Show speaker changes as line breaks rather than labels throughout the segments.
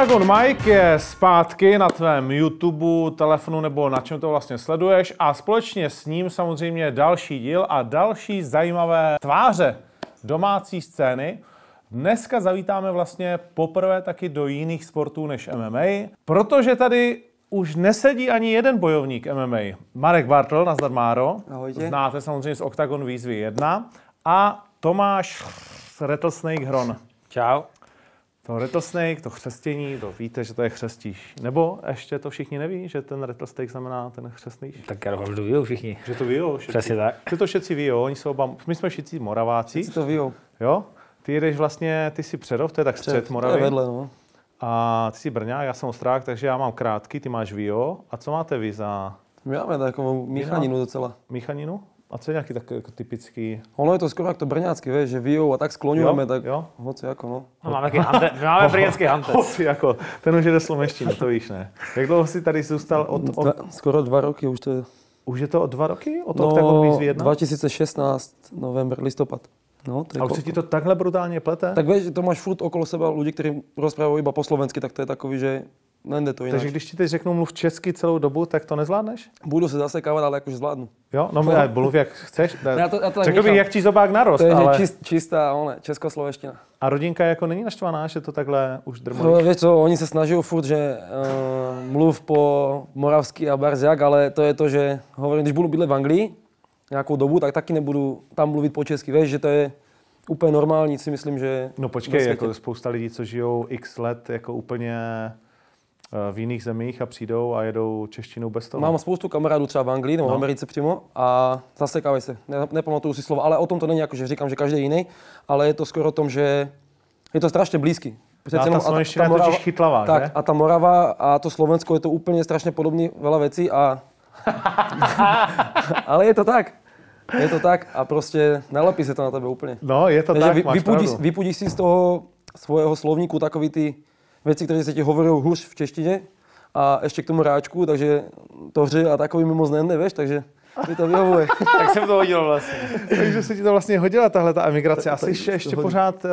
Octagon Mike je zpátky na tvém YouTube, telefonu nebo na čem to vlastně sleduješ a společně s ním samozřejmě další díl a další zajímavé tváře domácí scény. Dneska zavítáme vlastně poprvé taky do jiných sportů než MMA, protože tady už nesedí ani jeden bojovník MMA. Marek Bartl, nazdar Máro.
Ahojte.
Znáte samozřejmě z Octagon výzvy 1. A Tomáš Rattlesnake Hron.
Čau.
To rattlesnake, to chřestění, to víte, že to je chřestíš. Nebo ještě to všichni neví, že ten rattlesnake znamená ten chřestný?
Tak já doufám, že to ví všichni.
Že to ví, všichni.
Přesně tak.
Ty to všetci ví, oni jsou oba, my jsme všichni moraváci,
Si to vyjou.
jo? Ty jedeš vlastně, ty jsi Přerov, to je tak střed
To
Moravy.
je vedle, no.
A ty jsi Brňák, já jsem Ostrák, takže já mám krátký, ty máš Vio. A co máte vy za
My máme takovou michaninu docela.
míchaninu? A co je nějaký tak jako typický?
Ono je to skoro jak to brňácky, vieš, že vyjou a tak skloňujeme,
Jo,
tak
jo.
hoci ako, no.
No, máme, my máme brněnský hantec.
Hoci, jako, ten už jde slovenštinu, to víš, ne? Jak dlouho jsi tady zůstal od, od,
Dva, skoro dva roky už to je.
už je to od dva roky? Od no, Octagon výzvy 1?
2016, november, listopad. No, to je
A už se ti to takhle brutálně plete?
Tak že to máš furt okolo seba ľudí, ktorí rozprávajú iba po slovensky, tak to je takový, že len jde to ináč.
Takže když ti teď řeknu mluv česky celou dobu, tak to nezvládneš?
Budú sa zasekávať, ale akože zvládnu.
Jo, no no. mluv jak chceš.
Já to- já to
Řekl bych, jak ti zobák narost,
To je
ale...
čist, čistá one, českoslovenština.
A rodinka jako není naštvaná, že to takhle už
No,
drmolí?
vieš co, oni sa snaží furt, že uh, mluv po moravsky a barziak, ale to je to, že hovorím, když budu bydlet v Anglii nějakou dobu, tak taky nebudu tam mluvit po česky. Vieš, že to je úplně normální, si myslím, že
No počkej, jako spousta lidí, co žijou x let jako úplně v jiných zemích a přijdou a jedou češtinou bez toho.
Mám spoustu kamarádů třeba v Anglii nebo
No.
v Americe přímo a zasekávají se. Ne, nepamatuju si slova, ale o tom to není jako, že říkám, že každý jiný, ale je to skoro o tom, že je to strašně blízky.
No a ta slovenština je totiž chytlavá,
tak,
že?
a ta Morava a to Slovensko je to úplně strašně podobný veľa věcí a... ale je to tak. Je to tak a prostě nalepí se to na tebe úplně.
No, je to
Takže
tak,
vy, vypudíš,
pravdu.
vypudíš si z toho svojho slovníku takový ty věci, které se ti hovorí hůř v češtině a ještě k tomu ráčku, takže to hře a takový mi moc nejde, víš, takže mi to vyhovuje.
tak jsem to hodil vlastně.
Takže se ti to vlastně hodila tahle ta emigrace. A jsi
Tak-
ještě, pořád uh,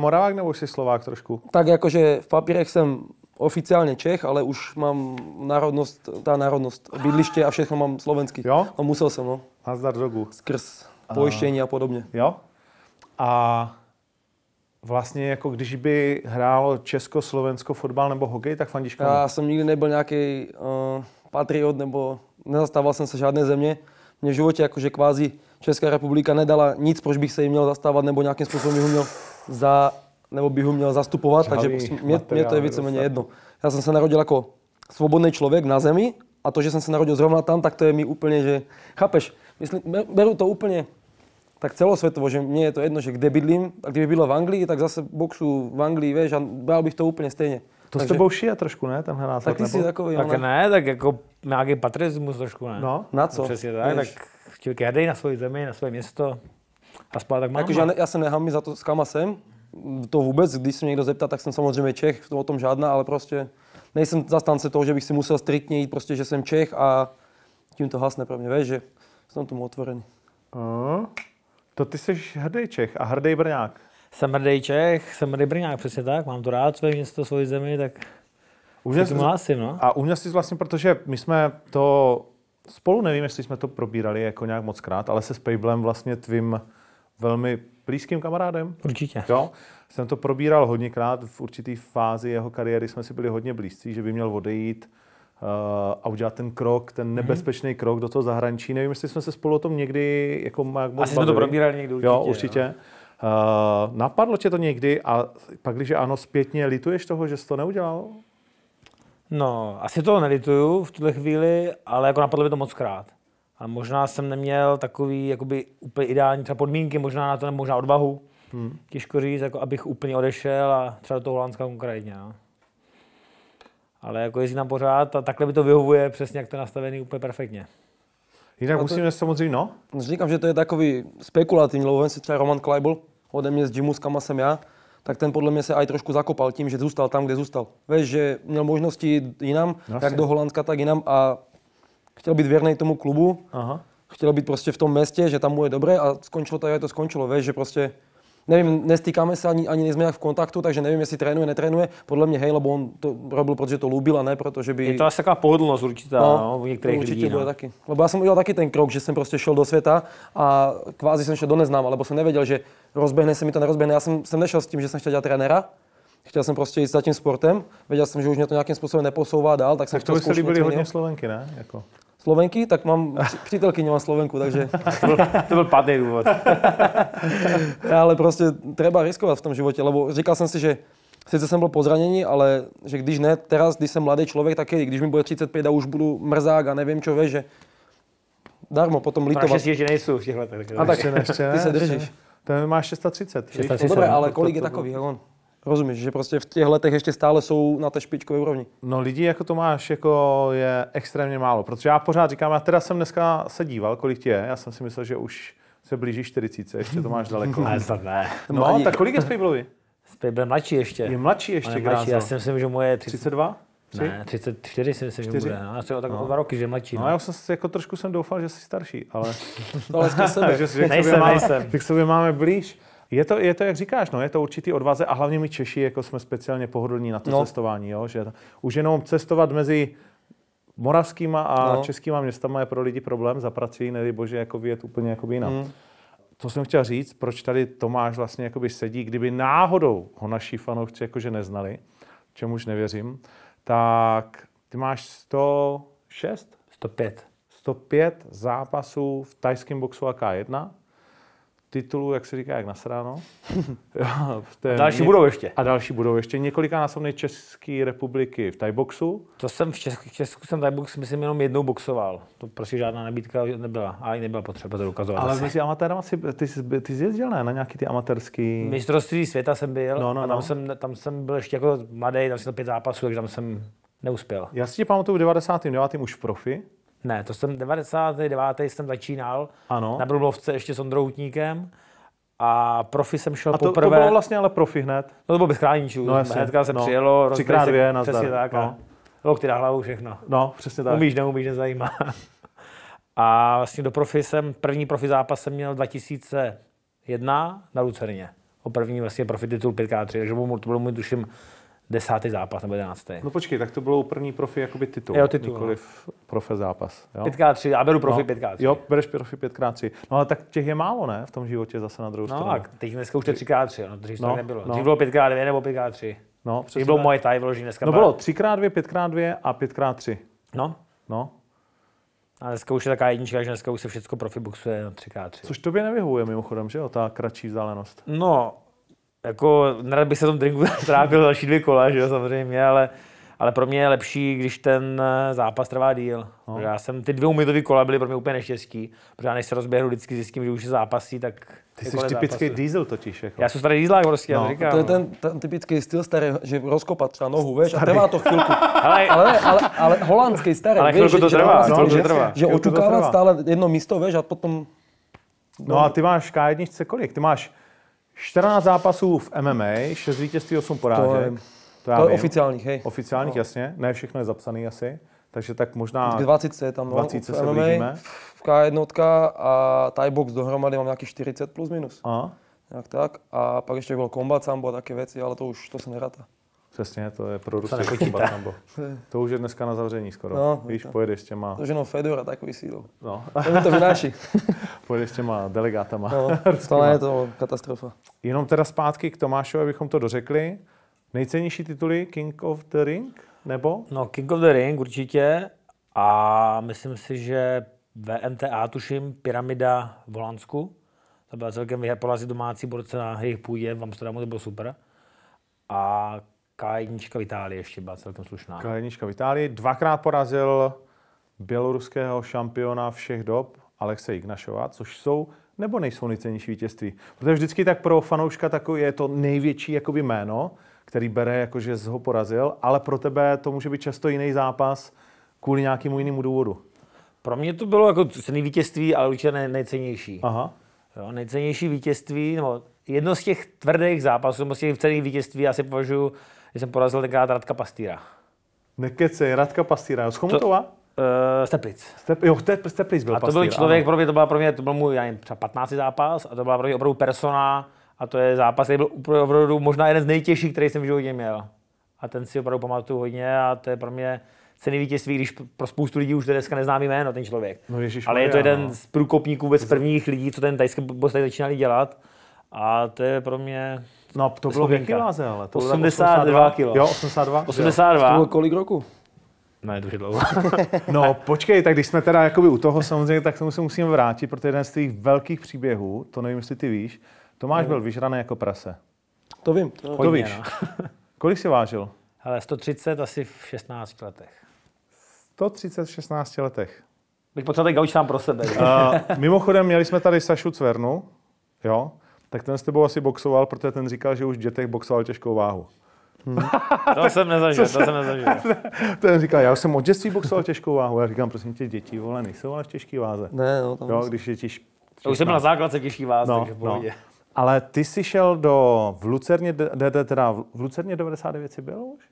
Moravák nebo už jsi Slovák trošku?
tak jakože v papírech jsem oficiálně Čech, ale už mám národnost, ta národnost, bydliště a všechno mám slovenský.
Jo?
A musel jsem, no,
Nazdar dogu.
skrz pojištění a podobně.
Jo? A vlastně jako když by hrálo Česko, Slovensko, fotbal nebo hokej, tak fandíš komu?
Já jsem nikdy nebyl nějaký uh, patriot nebo nezastával jsem se žádné země. Mně v životě jakože kvázi Česká republika nedala nic, proč bych se jí měl zastávat nebo nějakým způsobem bych ho měl za, nebo bych ho měl zastupovat,
Žhavý
takže prostě mě, mě to je víceméně jedno. Já jsem se narodil jako svobodný člověk na zemi a to, že jsem se narodil zrovna tam, tak to je mi úplně, že chápeš, myslím, be- beru to úplně tak celosvětovo, že mně je to jedno, že kde bydlím, a kdyby bylo v Anglii, tak zase boxu v Anglii, vieš, a bral bych to úplně stejně.
To s
Takže-
tebou šije trošku, ne, tenhle názor?
tak ty jsi
nebo?
takový,
Tak
ona.
ne, tak jako nějaký patriotismus trošku, ne?
No,
Na co?
No, přesně tak,
Vieš?
tak je hrdý na svoji zemi, na svoje město. A spát tak mám.
Jakože já, ne, já se nehám za to, s kama jsem. To vůbec, když se mě někdo zeptá, tak jsem samozřejmě Čech, to o tom žádná, ale prostě nejsem zastánce toho, že bych si musel striktně jít, prostě, že jsem Čech a tím to hasne pro mě, víš, že jsem tomu otvorený.
Uh, to ty jsi hrdý Čech a hrdý Brňák.
Jsem hrdý Čech, jsem hrdý Brňák, přesně tak. Mám to rád, své město, svoji zemi, tak
Uměl
se tomu hlásím, no.
A uměl jsi vlastně, protože my jsme to spolu, nevím, jestli jsme to probírali jako nějak moc krát, ale se Spejblem vlastně tvým velmi blízkým kamarádem.
Určitě.
Jo, jsem to probíral hodněkrát, v určitý fázi jeho kariéry jsme si byli hodně blízcí, že by měl odejít a udělat ten krok,
Mhm.
ten nebezpečný krok do toho zahraničí. Nevím, jestli jsme se spolu o tom někdy jako jak moc
Asi jsme to probírali někdy určitě.
Jo, určitě. Uh, napadlo tě to někdy a pak, když ano, zpětně lituješ toho, že jsi to neudělal?
No, asi toho nelituju v tuhle chvíli, ale jako napadlo by to moc krát. A možná jsem neměl takový jakoby úplně ideální třeba podmínky, možná na to nebo možná odvahu. Hmm. Těžko říct, jako abych úplně odešel a třeba do toho Holandska konkrétně. No. Ale jako jezdí tam pořád a takhle by to vyhovuje přesně, jak to je nastavený úplně perfektně.
Jinak
to-
musíme samozřejmě, no,
Říkám, že to je takový spekulativní, lebo si třeba Roman Kleibel, ode mě z gymu, s kama jsem já, tak ten podle mě se aj trošku zakopal tím, že zůstal tam, kde zůstal. Víš, že měl možnosti jinam,
Jasně.
jak do Holandska, tak jinam a chtěl být věrný tomu klubu,
aha.
chtěl být prostě v tom městě, že tam mu je dobré a skončilo to, jak to skončilo. Víš, že prostě Nevím, nestýkáme se ani, ani nejsme jak v kontaktu, takže nevím, jestli trénuje, netrénuje. Podle mě hej, lebo on to robil, protože to lúbil a ne, protože by...
Je to asi taková pohodlnost určitá, no, no u některých
určitě
lidí.
bude
No.
taky. Lebo já jsem udělal taky ten krok, že jsem prostě šel do světa a kvázi jsem šel do neznáma, lebo jsem nevěděl, že rozběhne se mi to, nerozběhne. Já jsem, jsem nešel s tím, že jsem chtěl dělat trenéra, Chtěl jsem prostě jít za tím sportem, věděl jsem, že už mě to nějakým způsobem neposouvá dál, tak jsem
Tak to by
chtěl
se líbily hodně. Slovenky, ne? Jako.
Slovenky, tak mám přítelkyni, mám Slovenku, takže
To, byl, to byl padný důvod.
ale prostě treba riskovat v tom životě, lebo říkal jsem si, že sice jsem byl po zranění, ale že když ne teraz, když jsem mladý člověk, tak když mi bude 35 a už budu mrzák a nevím čo, že darmo potom litovat.
Naštěstí ještě nejsou v těch letech.
A tak,
Ještě ne, ještě ne,
ty se držíš.
Ten má 630. víš?
630.
No dobré, ale
to-
kolik
to-
je takový, jak on? Rozumíš, že prostě v těch letech ještě stále jsou na té špičkové úrovni.
No lidí jako to máš, jako je extrémně málo, protože já pořád říkám, já teda jsem dneska se díval, kolik ti je, já jsem si myslel, že už se blíží 40, ještě to máš daleko.
Ne, to ne.
No,
ani-
tak kolik je Spejblovi?
Spej byl mladší ještě.
Je mladší ještě,
je mladší, já si myslím, že moje je 30,
32? Tři?
ne, 34 si myslím, že
Čtyři?
bude. No, asi o tak o dva roky, že je mladší.
No,
No.
já jsem si jako trošku jsem doufal, že jsi starší, ale
To ale z sebe.
že, že,
Nejsem,
máme,
nejsem.
že k sobě máme blíž. Je to, je to, jak říkáš, no, je to určitý odvaze a hlavně my Češi jako jsme speciálně pohodlní na to
No.
cestování, jo, že už jenom cestovat mezi moravskýma a
No.
českýma městama je pro lidi problém za prací, nedej bože, jako vyjet úplně jako jinam.
Mm.
To jsem chtěl říct, proč tady Tomáš vlastně jakoby sedí, kdyby náhodou ho naši fanoušci jakože neznali, čemuž nevěřím, tak ty máš 106,
105.
105 zápasů v tajském boxu a K1, titulů, jak se říká, jak nasráno. Té-
Další budou ještě.
A další budou ještě několika násobné České republiky v tajboxu.
To jsem v Česku, v Česku jsem tady box, myslím, jenom jednou boxoval. To prostě žádná nabídka nebyla. A i nebyla potřeba to dokazovat.
Ale mezi amatérama si, ty, ty jsi jezdil, ne? Na nějaký ty amatérský...
Mistrovství světa jsem byl
No, no,
a tam,
no.
Jsem, tam jsem byl ještě jako mladý, tam jsem pět zápasů, takže tam jsem neuspěl.
Já si tě pamatuju v 99. už v profi.
Ne, to jsem 99. jsem začínal
Ano.
na Brumlovce ještě s Ondrou Hutníkem a profi jsem šel
A to,
poprvé.
to bylo vlastně ale profi hned.
No to bylo bez chráničů.
No, jasně.
Hnedka se
No.
přijelo,
Třikrát dvě, nazdar.
Přesně tak.
No.
Lokty na hlavu, všechno.
No, přesně tak.
Umíš, neumíš, nezajímá. A vlastně do profi jsem, první profi zápas jsem měl 2001 na Lucerně. O první vlastně profi titul 5x3, takže to byl můj tuším desátý zápas nebo jedenáctý.
No počkej, tak to bylo první profi jakoby titul.
Jo, titul, no.
Nikoliv profe zápas. Jo?
5x3, já beru profi
no.
5x3.
Jo, bereš profi 5x3. No ale tak těch je málo, ne? V tom životě zase na druhou
No
stranu.
a teď dneska už to je 3x3, no, dřív to
No,
tak nebylo.
no.
Dřív bylo 5x2 nebo 5x3.
No,
Dřív
přesně
bylo
tak.
moje taj vyložený dneska.
No bylo 3x2, 5x2 a 5x3.
No,
No,
a dneska už je taková jednička, že dneska už se všechno profi boxuje na 3x3.
což tobě nevyhovuje mimochodem, že jo, ta kratší vzdálenost.
No, jako nerad bych se tom drinku trávil další dvě kola, že jo, samozřejmě, ale, ale pro mě je lepší, když ten eh, zápas trvá díl. No. Já jsem, ty dvě umitové kola byly pro mě úplně neštěstí, protože já než se rozběhnu, vždycky zjistím, že už je zápasí, tak...
Ty jsi typický
zápasu.
diesel totiž. Jako.
Já jsem starý dieselák prostě,
No,
no, říkám.
To je
no.
ten, ten typický styl starý, že rozkopat třeba nohu, vieš, a trvá to chvíľku.
Ale,
Ale, ale, ale holandský starý,
Ale chvíľku to
že,
trvá,
že,
chvíľku
že,
to trvá.
že
trvá.
stále jedno místo, vieš, a potom
No a ty máš K1 kolik? Ty máš 14 zápasů v MMA, 6 vítězství, 8 porážek.
vím.
já
to je
vím.
oficiálních, hej.
Oficiálních, jasně. Ne všechno je zapsaný asi. Takže tak možná...
K 20 je tam, no,
20
v
se
MMA,
blížíme.
v K1 a Thai box dohromady mám nějaký 40 plus minus.
Aha,
Jak tak. A pak ještě bylo kombat sambo a také věci, ale to už to se neráta.
Přesně, to je pro Rusy. Sambo. To už je dneska na zavření skoro.
No,
Víš,
to-
pojedeš s těma,
To jenom Fedor a takový sídl.
no,
To to vynáší.
pojedeš s těma delegátama.
No, to je to katastrofa.
Jenom teda zpátky k Tomášovi, abychom to dořekli. Nejcennější tituly King of the Ring? Nebo?
No, King of the Ring určitě a myslím si, že VMTA, tuším, Pyramida v Holandsku. To byla celkem porazit domácí borce na jejich půdě, v Amsterdamu to bylo super. A K1 v Itálii ještě byla celkem slušná.
K1 v Itálii. Dvakrát porazil běloruského šampiona všech dob Alexe Ignašova, což jsou nebo nejsou nejcennější vítězství. Protože vždycky tak pro fanouška takový je to největší jakoby jméno, který bere jako, že jsi ho porazil, ale pro tebe to může být často jiný zápas kvůli nějakému jinému důvodu.
Pro mě to bylo jako cený vítězství, ale určitě nej, nejcennější.
Aha.
Jo, nejcennější vítězství, nebo jedno z těch tvrdých zápasů, nebo z těch cených vítězství, já si považuji, že jsem porazil tenkrát Radka Pastýra.
Nekecej, Radka Pastýra. Z Chomutova?
Uh, Steplic.
Step, jo, Step, Steplic byl
A to byl
Pastýr,
člověk,
ano.
pro mě to byla pro mě, to byl můj já nevím, třeba 15. zápas a to byla pro mě opravdu persona A to je zápas, který byl opravdu možná jeden z nejtěžších, který jsem v životě měl. A ten si opravdu pamatuju hodně a to je pro mě cený vítězství, když pro spoustu lidí už to dneska neznámý jméno, ten člověk.
No
Ale je to jeden
no.
z průkopníků vůbec prvních lidí, co ten tajský box tady začínali dělat. A to je pro mě
No, to bylo v jaké váze, ale? To bylo tak
82 kilo.
Jo, 82?
To
82.
bylo kolik roku?
Ne, to je dlouho.
No, počkej, tak když jsme teda jakoby u toho samozřejmě, tak tomu se musíme vrátit, protože jeden z tvých velkých příběhů, to nevím, jestli ty víš, Tomáš byl vyžraný jako prase.
To vím. To,
To víš. Kolik jsi vážil?
Ale 130 asi v 16 letech.
130 v 16 letech.
Bych potřeboval ten gauč sám pro sebe.
Uh, mimochodem, měli jsme tady Sašu Cvernu, jo, tak ten s tebou asi boxoval, protože ten říkal, že už v dětech boxoval těžkou váhu.
to jsem nezažil, to jsem nezažil.
Ten říkal, já už jsem od dětství boxoval těžkou váhu. Já říkám, prosím tě, děti, vole, nejsou ale v těžké váze.
ne, no, tam
Jo, když je těž,
To už jsem na základce těžký vás,
no,
takže
no. Ale ty jsi šel do, v Lucerně, teda v Lucerně 99 jsi byl už?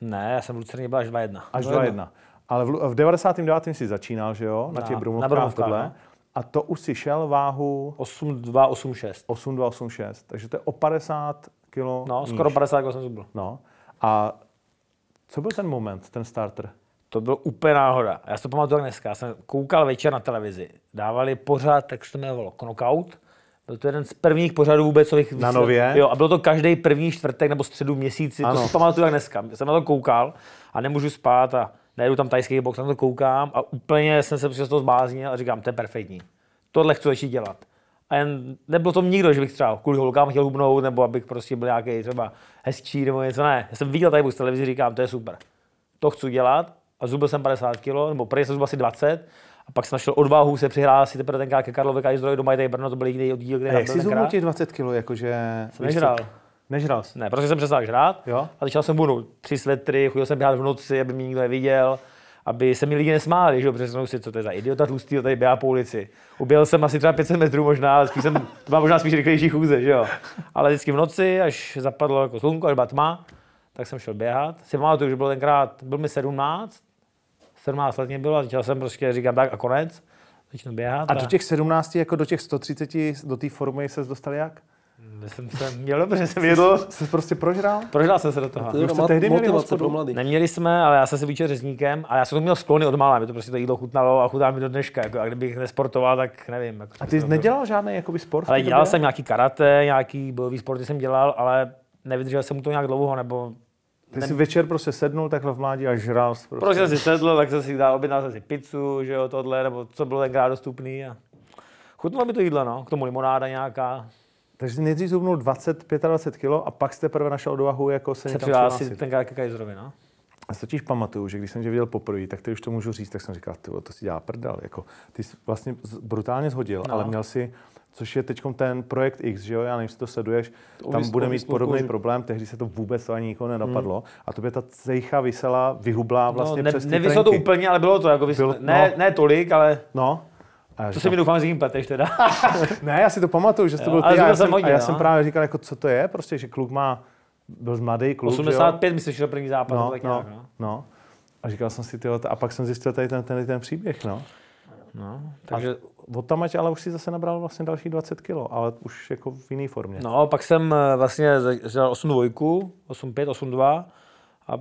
Ne, já jsem v Lucerně byl až 2-1.
Až
2-1.
2-1. Ale v, v 99. jsi začínal, že jo? Na
Na-
těch
na
brumovkách
brumovkách,
tohle.
no.
A to už si šel váhu
8-2, 8-6.
8286, takže to je o 50 kilo
No,
níž.
skoro 50 kg jsem zubl.
No. A co byl ten moment, ten starter?
To byl úplně náhoda. Já si to pamatuju jak dneska. Já jsem koukal večer na televizi. Dávali pořád, tak se to jmenovalo Knockout. Byl to jeden z prvních pořadů vůbec, co bych
Na Nově?
Jo, a bylo to každý první čtvrtek nebo středu v měsíci.
Ano.
To si pamatuju jak dneska. Já jsem na to koukal a nemůžu spát a nejedu tam tajský box, na to koukám a úplně jsem se prostě z toho zbláznil a říkám, to je perfektní. Tohle chci začít dělat. A jen, nebyl to nikdo, že bych třeba kvůli holkám chtěl hubnout, nebo abych prostě byl nějaký třeba hezčí nebo něco, ne. Já jsem viděl tady z televizi, říkám, to je super. To chci dělat a zubil jsem 50 kg, nebo první jsem zubil asi 20 a pak jsem našel odvahu se přihlásit teprve tenkrát ke Karlovi Kajzdroji do Majday Brno, to byl jediný oddíl, kde
A jak jsi zhubnul
tenkrát.
těch 20 kilo, jakože... co?
Nežral.
Nežral jsi.
Ne, prostě jsem přestal žrát
Jo?
a začal jsem bunout. Tři svetry, chodil jsem běhat v noci, aby mě nikdo neviděl, aby se mi lidi nesmáli, že jo, protože jsem si, co to je za idiota tlustý, tady běhá po ulici. Uběhl jsem asi třeba 500 metrů možná, ale spíš jsem, to má možná spíš rychlejší chůze, že jo. Ale vždycky v noci, až zapadlo jako slunko, až byla tma, tak jsem šel běhat. Si pamatuju, že bylo tenkrát, byl mi 17, 17 let mě bylo a začal jsem prostě říkat tak a konec. Začnu běhat.
A do těch 17, jako do těch 130, do té formy se dostal jak?
Jsem se měl dobře, jsem jedl.
Jsi prostě prožral?
Prožral jsem se do toho.
To
jste tehdy měli
motivace
hospodu?
pro mladý.
Neměli jsme, ale já jsem si vyčel řezníkem a já jsem to měl sklony od mála, mi to prostě to jídlo chutnalo a chutná mi do dneška. Jako, a kdybych nesportoval, tak nevím. Jako,
A ty jsi nedělal žádný jakoby sport?
Ale dělal
době?
jsem nějaký karate, nějaký bojový sporty jsem dělal, ale nevydržel jsem mu to nějak dlouho, nebo
Ty jsi večer prostě sednul takhle v mládí a žral jsi prostě.
prostě si sedl, tak jsem si dal, objednal jsem si pizzu, že jo, tohle, nebo co bylo tenkrát dostupný a chutnalo mi to jídlo, no, k tomu limonáda nějaká,
Takže jsi nejdřív zhubnul 20, 25 kilo a pak jste teprve našel odvahu jako se
se
někam
přihlásit tenkrát ke Kajzerovi, no.
Já si totiž pamatuju, že když jsem tě viděl poprvé, tak ty už to můžu říct, tak jsem říkal, ty to si dělá prdel. Jako, ty jsi vlastně brutálně zhodil,
No.
ale měl si, což je teď ten projekt X, že jo, já nevím, jestli to sleduješ, tam
vys-
bude mít podobný
kůži.
problém, tehdy se to vůbec to ani nikoho nenapadlo a to by ta cejcha vysela, vyhublá vlastně
no ne,
přes ty
nevyslo to úplně, ale bylo to, jako vys...
Bylo-
ne,
no.
ne tolik, ale
No. A
to si mi doufám, že jim pleteš teda.
Ne, já si to pamatuju, že to byl ty a já,
jsem hodně,
a já
no.
jsem právě říkal, jako, co to je, prostě, že kluk má, byl mladý kluk, že jo?
85 myslím, že to první zápas,
no,
tak
no,
nějak, no.
no. A říkal jsem si, tyjo, a pak jsem zjistil tady ten, ten, ten příběh, no.
no.
Takže
Takže
od tamať ale už si zase nabral vlastně další 20 kilo, ale už jako v jiné formě.
No, pak jsem eh, vlastně dělal 8 dvojku, 8 5, 8 2 a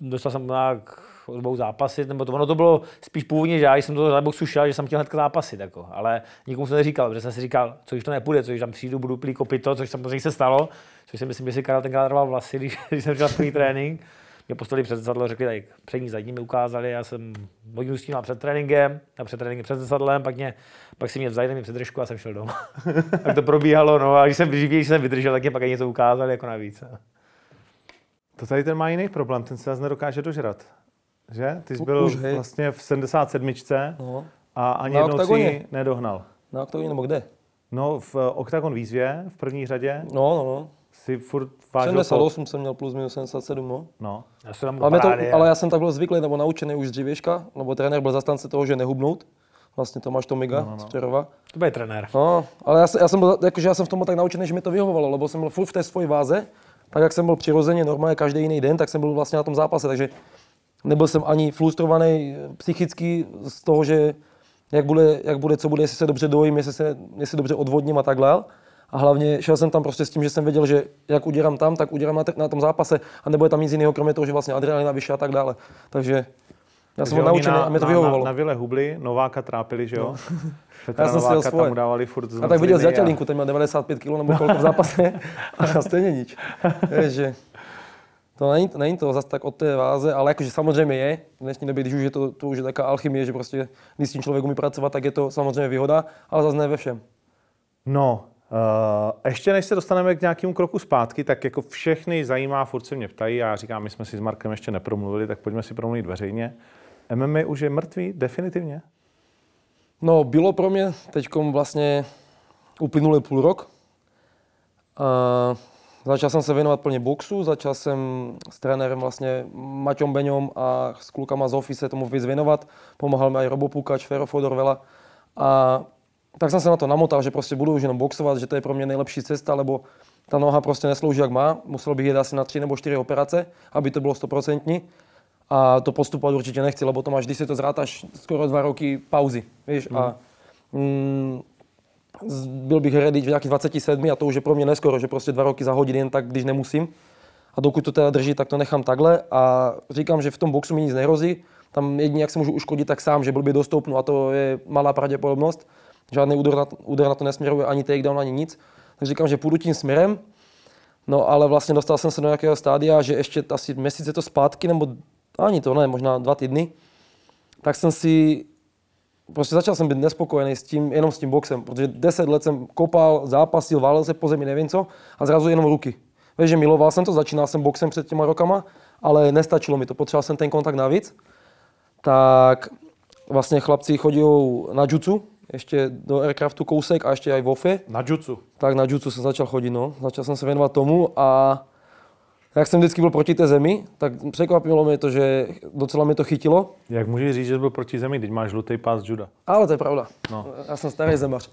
dostal jsem nějak od dvou zápasit, nebo to, ono to bylo spíš původně, že já jsem to za boxu šel, že jsem chtěl hnedka zápasit, jako, ale nikomu jsem neříkal, protože jsem si říkal, co když to nepůjde, co když tam přijdu, budu plý kopito, což samozřejmě se stalo, což si myslím, že si Karel tenkrát rval vlasy, když, když jsem dělal první trénink. Mě postavili před zrcadlo, řekli, tak přední zadní mi ukázali, já jsem hodinu s tím před tréninkem, a před tréninkem před zrcadlem, pak, mě, pak si mě vzali, mi před držku a jsem šel domů. tak to probíhalo, no a když jsem, když jsem vydržel, tak mě pak něco ukázali jako navíc.
To tady ten má jiný problém, ten se nás nedokáže dožrat. Že? Ty jsi byl
už, hej.
vlastně v 77.
No.
a ani
Na
jednou si nedohnal.
Na oktagoně nebo kde?
No, v Octagon výzvě v první řadě
No, no, no.
si furt vážil
78 jsem měl plus minus 77, no.
No.
Já jsem tam
Ale, to, ale já jsem tak byl zvyklý nebo naučený už z dřívěžka, nebo trenér byl zastánce toho, že nehubnout. Vlastně Tomáš Tomiga no, no, no. z Přerova.
to bude trenér.
No, ale já, jsem- já, jsem byl, jakože já jsem v tom byl tak naučený, že mi to vyhovovalo, lebo jsem byl furt v té svojí váze, tak jak jsem byl přirozeně normálně každý jiný den, tak jsem byl vlastně na tom zápase, takže nebyl jsem ani frustrovaný psychicky z toho, že jak bude, jak bude, co bude, jestli se dobře dojím, jestli se jestli dobře odvodním a takhle. A hlavně šel jsem tam prostě s tím, že jsem věděl, že jak udělám tam, tak udělám na, te- na tom zápase a nebude tam nic jiného, kromě toho, že vlastně adrenalina vyšší a tak dále. Takže já jsem ho
oni
naučený a mě to
na,
vyhovovalo.
Na, na Vile Hubli Nováka trápili, že jo? Petra
Já jsem
Nováka
svoje.
tam dávali furt
A tak viděl
zmrzliny
zřetelinku, ten měl 95 kg nebo kolik v zápase a stejně nič. Takže to není, není to zase tak od té váze, ale jakože samozřejmě je. V dnešní době, když už je to, to už je taká alchymie, že prostě když s tím člověk umí pracovat, tak je to samozřejmě výhoda, ale zase ne ve všem.
No, uh, ještě než se dostaneme k nějakému kroku zpátky, tak jako všechny zajímá, furt se mě ptají, já říkám, my jsme si s Markem ještě nepromluvili, tak pojďme si promluvit veřejně. MMA už je mrtvý, definitivně?
No, bylo pro mě teď vlastně uplynulý půl rok. A začal jsem se věnovat plně boxu, začal jsem s trenérem vlastně Maťom Beňom a s klukama z Office tomu víc věnovat. Pomáhal mi aj Robo Pukač, Fero Fodor Vela. A tak jsem se na to namotal, že prostě budu už jenom boxovat, že to je pro mě nejlepší cesta, lebo ta noha prostě neslouží jak má. Musel bych jít asi na tři nebo čtyři operace, aby to bylo stoprocentní. A to postupovat určitě nechci, lebo to máš, když si to zrátáš, skoro dva roky pauzy, víš. A mm, z- byl bych ready v nějakých 27 a to už je pro mě neskoro, že prostě dva roky zahodit jen tak, když nemusím. A dokud to teda drží, tak to nechám takhle a říkám, že v tom boxu mi nic nehrozí. Tam jedině, jak se můžu uškodit, tak sám, že blbě dostoupnu a to je malá pravděpodobnost. Žádný úder na, úder na to nesměruje, ani takedown, ani nic. Tak říkám, že půjdu tím směrem. No ale vlastně dostal jsem se do nějakého stádia, že ještě asi měsíc je to zpátky, nebo ani to ne, možná dva týdny, tak jsem si prostě začal jsem být nespokojený s tím, jenom s tím boxem, protože 10 let jsem kopal, zápasil, válel se po zemi, nevím co, a zrazu jenom ruky. Víš, že miloval jsem to, začínal jsem boxem před těma rokama, ale nestačilo mi to, potřeboval jsem ten kontakt navíc. Tak vlastně chlapci chodí na jutsu, ještě do aircraftu kousek a ještě i v
Na jutsu.
tak na jutsu jsem začal chodit, no. Začal jsem se věnovat tomu a jak jsem vždycky byl proti té zemi, tak překvapilo mě to, že docela mě to chytilo.
Jak můžeš říct, že jsi byl proti zemi, teď máš žlutý pás juda?
Ale to je pravda.
No.
Já jsem starý zemař.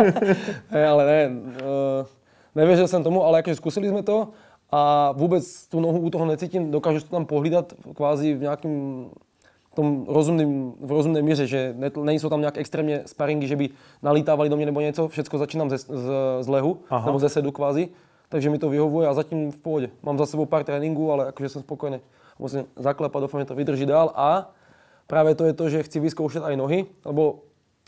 ne, ale ne, uh, nevěřil jsem tomu, ale jakože zkusili jsme to a vůbec tu nohu u toho necítím, dokážu to tam pohlídat kvázi v nějakým tom rozumným, v rozumné míře, že ne, nejsou tam nějak extrémně sparingy, že by nalítávali do mě nebo něco, všechno začínám ze, z, z lehu.
Aha.
nebo ze sedu kvázi, takže mi to vyhovuje a zatím v pohodě. Mám za sebou pár tréninků, ale jakože jsem spokojený. Musím zaklepat, doufám, že to vydrží dál a právě to je to, že chci vyzkoušet aj nohy, lebo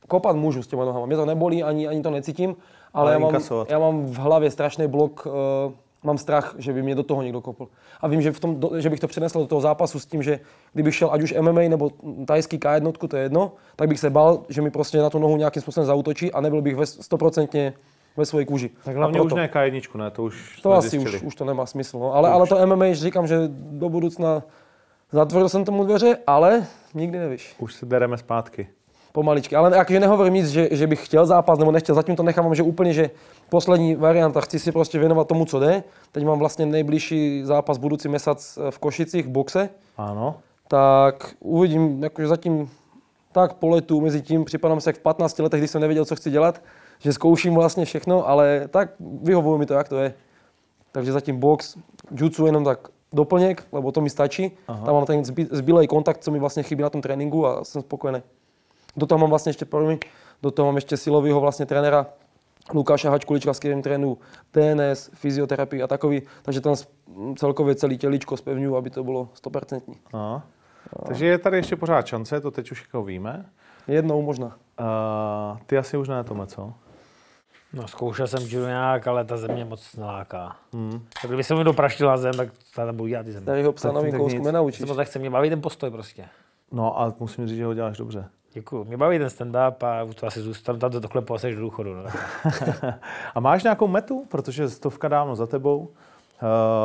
kopat můžu s těma nohama. Mě to nebolí, ani, ani to necítím, ale,
Ale
já, mám,
inkasovat.
já mám v hlavě strašný blok, uh, mám strach, že by mě do toho někdo kopl. A vím, že, v tom, že bych to přenesl do toho zápasu s tím, že kdybych šel ať už MMA nebo tajský K1, to je jedno, tak bych se bál, že mi prostě na tu nohu nějakým způsobem zautočí a nebyl bych ve 100% ve své kůži.
Tak hlavně už ne K1, ne? To už
to asi už, už to nemá smysl. No. Ale, ale to MMA, říkám, že do budoucna zatvořil jsem tomu dveře, ale nikdy nevíš.
Už se dereme zpátky.
Pomaličky. Ale jakože nehovorím nic, že, že bych chtěl zápas nebo nechtěl. Zatím to nechám, že úplně, že poslední varianta, chci si prostě věnovat tomu, co jde. Teď mám vlastně nejbližší zápas budoucí měsíc v Košicích v boxe.
Ano.
Tak uvidím, jakože zatím tak po letu mezi tím připadám se jak v 15 letech, kdy jsem nevěděl, co chci dělat, že zkouším vlastně všechno, ale tak vyhovuje mi to, jak to je. Takže zatím box, jutsu jenom tak doplněk, lebo to mi stačí. Aha. Tam mám ten zby- zbylej kontakt, co mi vlastně chybí na tom tréninku a jsem spokojený. Do toho mám vlastně ještě, promiň, do toho mám ještě silového vlastně trenéra Lukáša Hačkulička, s kterým trénuju TNS, fyzioterapii a takový, takže tam celkově celý těličko spevňuju, aby to bylo 100%.
No. Takže je tady ještě pořád šance, to teď už jako víme.
Jednou možná.
Uh, ty asi už ne, Tome, co?
No, zkoušel jsem judo nějak, ale ta země moc neláká. Hmm. Tak kdyby se mi dopraštila zem, tak to tam budu dělat ty země.
Psa
Tak-
novým
tak
kousku
nic.
nenaučíš.
Se moc nechce, mě baví ten postoj prostě.
No a musím říct, že ho děláš dobře.
Děkuju. Mě baví ten stand-up a to asi zůstanu tam to asi až do důchodu. No.
a máš nějakou metu, protože stovka dávno za tebou.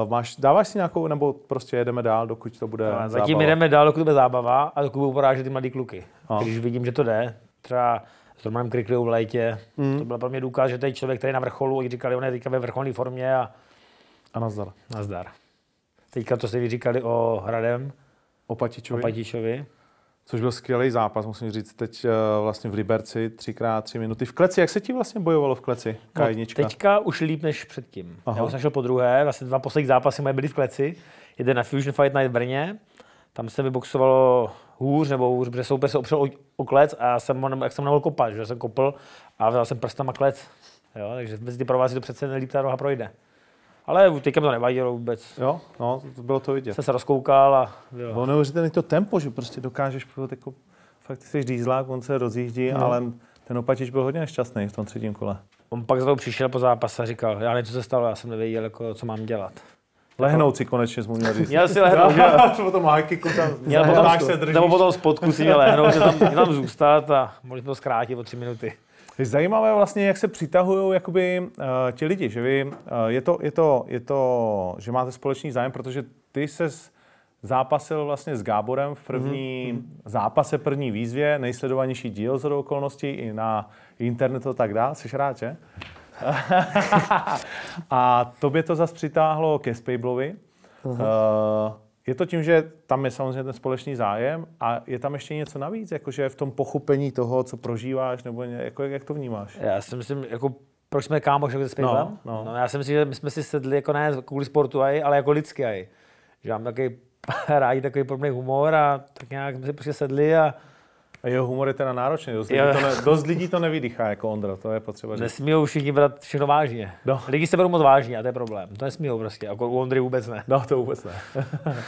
Uh, máš, dáváš si nějakou, nebo prostě jedeme dál, dokud to bude
A Zatím
zábava?
jdeme dál, dokud bude zábava a dokud budou porážet ty mladý kluky.
A.
Když vidím, že to jde, třeba s Romanem Krikliou v létě, mm. to byl pro mě důkaz, že to je člověk, který je na vrcholu, oni říkali, on je teďka ve vrcholné formě a
A nazdar.
nazdar. Teďka to si říkali o Hradem,
O Patičovi,
o Patičovi.
což byl skvělý zápas, musím říct. Teď uh, vlastně v Liberci, třikrát tři minuty. V kleci, jak se ti vlastně bojovalo v kleci? K1.
No, teďka už líp než předtím.
Aha.
Já už jsem šel po druhé, vlastně dva poslední zápasy moje byly v kleci. Jeden na Fusion Fight Night v Brně, tam se mi boxovalo hůř, nebo hůř, protože soupeř se opřel o, o klec a já jsem, jak jsem nemohl kopat, že jsem kopl a vzal jsem prstama klec. Jo, takže mezi ty provází to přece nelíp ta roha projde. Ale teďka to nevadilo vůbec.
Jo, no, to bylo to vidět.
Jsem se rozkoukal a jo.
Bylo neuvěřitelné to tempo, že prostě dokážeš jako, fakt jsi dýzlák, on se rozjíždí,
No.
ale ten opačič byl hodně nešťastný v tom třetím kole.
On pak za to přišel po zápase a říkal, já nevím, co se stalo, já jsem nevěděl, jako, co mám dělat.
Lehnout si konečně jsi mu měl říct.
Měl si lehnout?
Až potom hajky tam,
Měl potom,
se držíš.
nebo potom spodku si měl lehnout, že tam, tam zůstat a mohli jsme to zkrátit o tři minuty.
Je zajímavé vlastně, jak se přitahují jakoby, uh, ti lidi, že vy, uh, je, to, je, to, je to, že máte společný zájem, protože ty se zápasil vlastně s Gáborem v první mm-hmm. zápase, první výzvě, nejsledovanější díl z okolností i na internetu a tak dále. Jsi rád, že? a tobě to zase přitáhlo ke Spablovi. Uh, je to tím, že tam je samozřejmě ten společný zájem a je tam ještě něco navíc, jakože v tom pochopení toho, co prožíváš, nebo ně, jako, jak to vnímáš?
Já si myslím, jako proč jsme kámoš jako?
No, no.
no, já si myslím, že my jsme si sedli jako ne kvůli sportu, aj, ale jako lidsky. Aj. Že mám takový rádi takový podobný humor a tak nějak jsme si prostě sedli a
A jeho humor je teda náročný, dost, lidí to, ne, dost lidí to nevydýchá jako Ondra, to je potřeba říct.
nesmíjou všichni brát všechno vážně.
No.
Lidi se berou moc vážně a to je problém. To nesmíjou prostě, jako u Ondry vůbec ne.
No, to vůbec ne.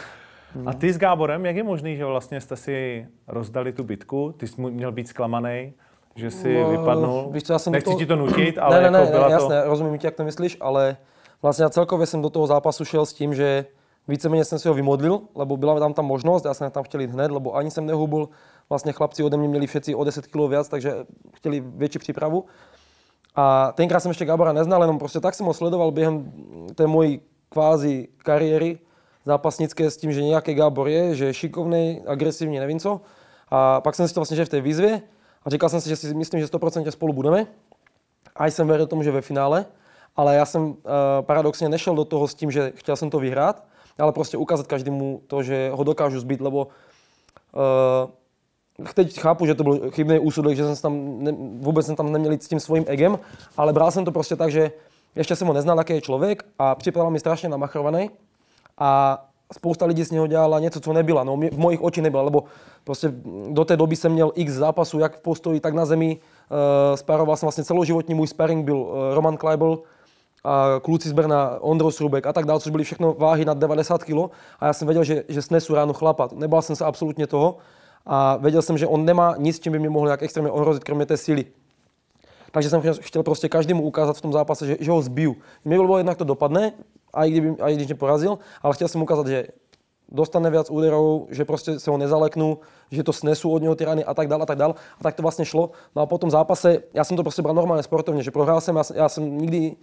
A ty s Gáborem, jak je možný, že vlastně jste si rozdali tu bitku, ty jsi měl být zklamaný, že si
No,
vypadnul,
víš co, já jsem
nechci
toho-
ti to nutit, ale
ne, ne,
jako
ne,
byla
ne, jasné,
to...
rozumím ti, jak to myslíš, ale vlastně já celkově jsem do toho zápasu šel s tím, že víceméně jsem si ho vymodlil, lebo byla tam ta možnost, já jsem tam chtěl jít hned, lebo ani jsem nehubl, vlastně chlapci ode mě měli všetci o 10 kg viac, takže chtěli větší přípravu. A tenkrát jsem ještě Gábora neznal, jenom prostě tak jsem ho sledoval během té mojí kvázi kariéry zápasnické s tím, že nějaký Gábor je, že je šikovný, agresivní, nevím co. A pak jsem zjistil vlastně, že v té výzvě a říkal jsem si, že si myslím, že 100% spolu budeme. A jsem věřil tomu, že ve finále, ale já jsem uh, paradoxně nešel do toho s tím, že chtěl jsem to vyhrát, ale prostě ukázat každému to, že ho dokážu zbyt, lebo uh, teď chápu, že to byl chybný úsudek, že jsem se tam ne, vůbec jsem tam neměl s tím svým egem, ale bral jsem to prostě tak, že ještě jsem ho neznal, jaký je člověk a připadal mi strašně namachrovaný a spousta lidí z něho dělala něco, co nebyla. No, v mojich očích nebyla, lebo prostě do té doby jsem měl x zápasů, jak v postoji, tak na zemi. Uh, sparoval jsem vlastně celoživotní můj sparring byl uh, Roman Kleibel, a kluci z Brna, Ondro Srubek a tak dále, což byly všechno váhy nad 90 kg. A já jsem věděl, že, že snesu ráno chlapat. Nebál jsem se absolutně toho a věděl jsem, že on nemá nic, čím by mě mohl nějak extrémně ohrozit, kromě té síly. Takže jsem chtěl- prostě každému ukázat v tom zápase, že, že ho zbiju. Mě bylo jednak to dopadne, a i, kdyby, a i když mě porazil, ale chtěl jsem ukázat, že dostane viac úderov, že prostě se ho nezaleknu, že to snesu od něho ty rany a tak dále a tak dále. A tak to vlastně šlo. No a po tom zápase, já jsem to prostě bral normálně sportovně, že prohrál jsem, já, já jsem nikdy,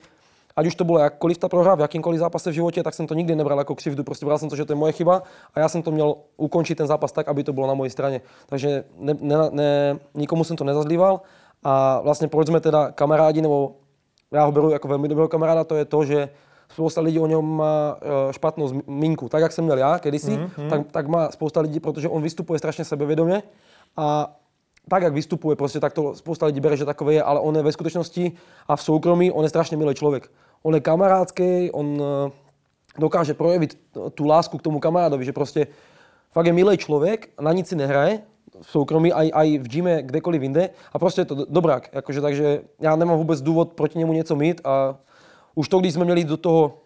ať už to bylo jakkoliv ta prohra, v jakýmkoliv zápase v životě, tak jsem to nikdy nebral jako křivdu, prostě bral jsem to, že to je moje chyba a já jsem to měl ukončit ten zápas tak, aby to bylo na mojej straně. Takže ne, ne, ne, nikomu jsem to nezazlíval a vlastně proč jsme teda kamarádi, nebo já ho beru jako velmi dobrého kamaráda, to je to, že spousta lidí o něm má eh, špatnou zmínku. Tak, jak jsem měl já kedysi, mm-hmm. tak, tak má spousta lidí, protože on vystupuje strašně sebevědomě a tak, jak vystupuje, prostě tak to spousta lidí bere, že takové je, ale on je ve skutečnosti a v soukromí, on je strašně milý člověk. On je kamarádský, on eh, dokáže projevit tu lásku k tomu kamarádovi, že prostě fakt je milý člověk, na nic si nehraje, v soukromí, aj, aj v gyme, kdekoliv jinde a prostě je to do- dobrák. Jakože, takže já nemám vůbec důvod proti němu něco mít a už to, když jsme měli do toho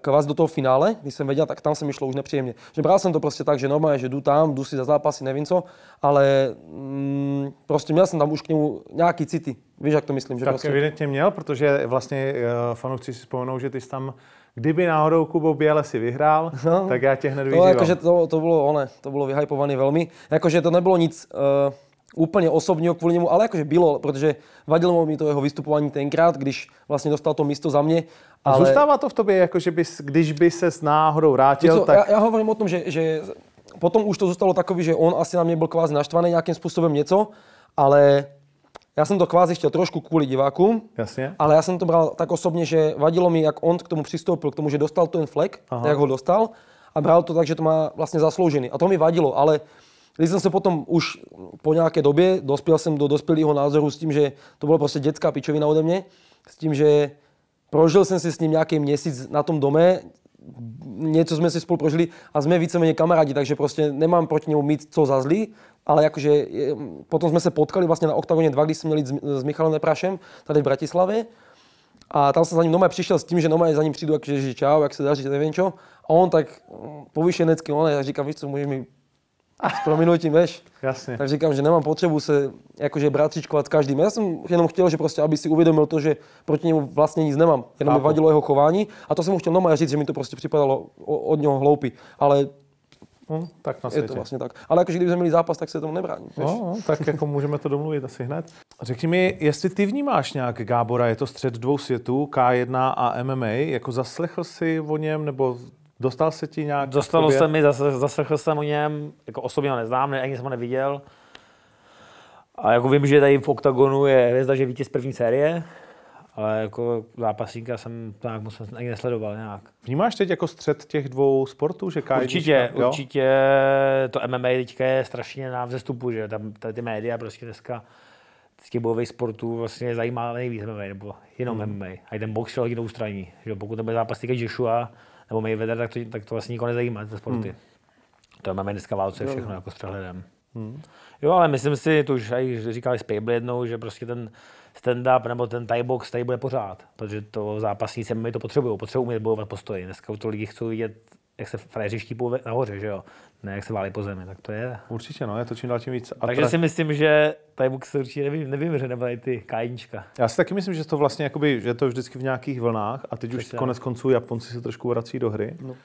kvás do toho finále, když jsem věděl, tak tam se mi šlo už nepříjemně. Že bral jsem to prostě tak, že normálně, že jdu tam, jdu si za zápasy, nevím co, ale mm, prostě měl jsem tam už k němu nějaký city. Víš, jak to myslím? Že
Tak
prostě...
evidentně měl, protože vlastně uh, fanoušci si vzpomenou, že ty jsi tam, kdyby náhodou Kubo Běle si vyhrál,
No.
tak já tě hned
To,
vyzývám.
jakože to, to bylo one, to bylo vyhypované velmi. Jakože to nebylo nic uh, úplně osobního kvůli němu, ale jakože bylo, protože vadilo mi to jeho vystupování tenkrát, když vlastně dostal to místo za mě. Ale
zůstává to v tobě, jako že bys, když by se s náhodou vrátil,
co,
tak...
já, já, hovorím o tom, že, že potom už to zůstalo takový, že on asi na mě byl kvázi naštvaný nějakým způsobem něco, ale já jsem to kvázi chtěl trošku kvůli divákům,
Jasně.
ale já jsem to bral tak osobně, že vadilo mi, jak on k tomu přistoupil, k tomu, že dostal ten flek,
Aha.
jak ho dostal, a bral to tak, že to má vlastně zasloužený. A to mi vadilo, ale když jsem se potom už po nějaké době dospěl jsem do dospělého názoru s tím, že to bylo prostě dětská pičovina ode mě, s tím, že prožil jsem si s ním nějaký měsíc na tom dome, něco jsme si spolu prožili a jsme víceméně kamarádi, takže prostě nemám proti němu mít co za zlý, ale jakože potom jsme se potkali vlastně na Oktagoně 2, když jsme měli s, Michalem Neprašem tady v Bratislavě A tam som za ním normálne prišiel s tým, že normálne za ním prídu, akože, že čau, jak sa daří, neviem čo. A on tak povyšenecky, on ja říkám, víš co, môžeš mi s prominutím, vieš.
Jasně.
Tak říkám, že nemám potřebu se jakože bratříčkovat s každým. Já jsem jenom chtěl, že prostě, aby si uvědomil to, že proti němu vlastně nic nemám. Jenom mi
Chápu.
vadilo jeho chování a to jsem mu chtěl normálně říct, že mi to prostě připadalo od něho hloupý. Ale
Hm, tak na
je
světě.
to vlastně tak. Ale jakože kdyby jsme měli zápas, tak se tomu nebráním. víš.
No, no, tak jako můžeme to domluvit asi hned. Řekni mi, jestli ty vnímáš nějak Gábora, je to střed dvou světů, K1 a MMA, jako zaslechl jsi o něm, nebo dostal se ti nějak?
Dostalo
k
se mi, zase, zaslechl jsem o něm, jako osobně ho neznám, ne, ani jsem ho neviděl. A jako vím, že tady v OKTAGONu je hvězda, že vítěz první série, ale jako zápasníka jsem nějak moc ani nesledoval nějak.
Vnímáš teď jako střed těch dvou sportů, že K1?
Určitě,
jo?
určitě to MMA teďka je strašně na vzestupu, že tam tady ty média prostě dneska z těch bojových sportů vlastně zajímá nejvíc MMA, nebo jenom
Hmm.
MMA. A i ten box šel jinou straní. Že pokud to bude zápas Joshua nebo Mayweather, tak to, tak to vlastně nikoho nezajímá, ty sporty.
Hmm.
To MMA dneska válcuje všechno jako s přehledem. Jo, ale myslím si, to už i říkali Spable jednou, že prostě ten stand-up nebo ten Thai box tady bude pořád, protože to zápasníci MMA to potřebují, potřebují umět bojovat postoji. Dneska to lidi chcou vidět, jak se frajeři štípou nahoře, že jo? Ne, jak se válí po zemi, tak to je.
Určitě, no, je to čím dál tím víc.
Takže
atra-
si myslím, že Thai box se určitě nevím, nevím, že nebo tady ty kájnička.
Já si taky myslím, že to vlastně jakoby, že to je vždycky v nějakých vlnách a teď už
Přesně.
konec konců Japonci se trošku vrací do hry. No,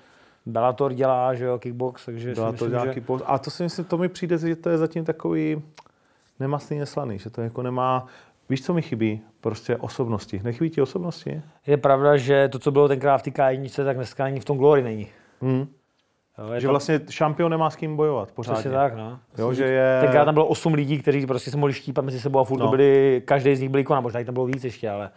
Bellator dělá, že jo, kickbox, takže
to
myslím,
nějaký
že...
A to si myslím, to mi přijde, že to je zatím takový nemastný, neslaný, že to jako nemá, víš, co mi chybí? Prostě osobnosti. Nechybí ti osobnosti?
Je pravda, že to, co bylo tenkrát v té tak dneska ani v tom Glory není.
Hmm.
Jo,
Že
to
vlastně šampion nemá s kým bojovat pořádně.
přesně tak, no.
Jo, že je...
Tenkrát tam bylo 8 lidí, kteří prostě se mohli štípat mezi sebou a furt
No.
byli, každý z nich byl ikona, možná jich tam bylo víc ještě, ale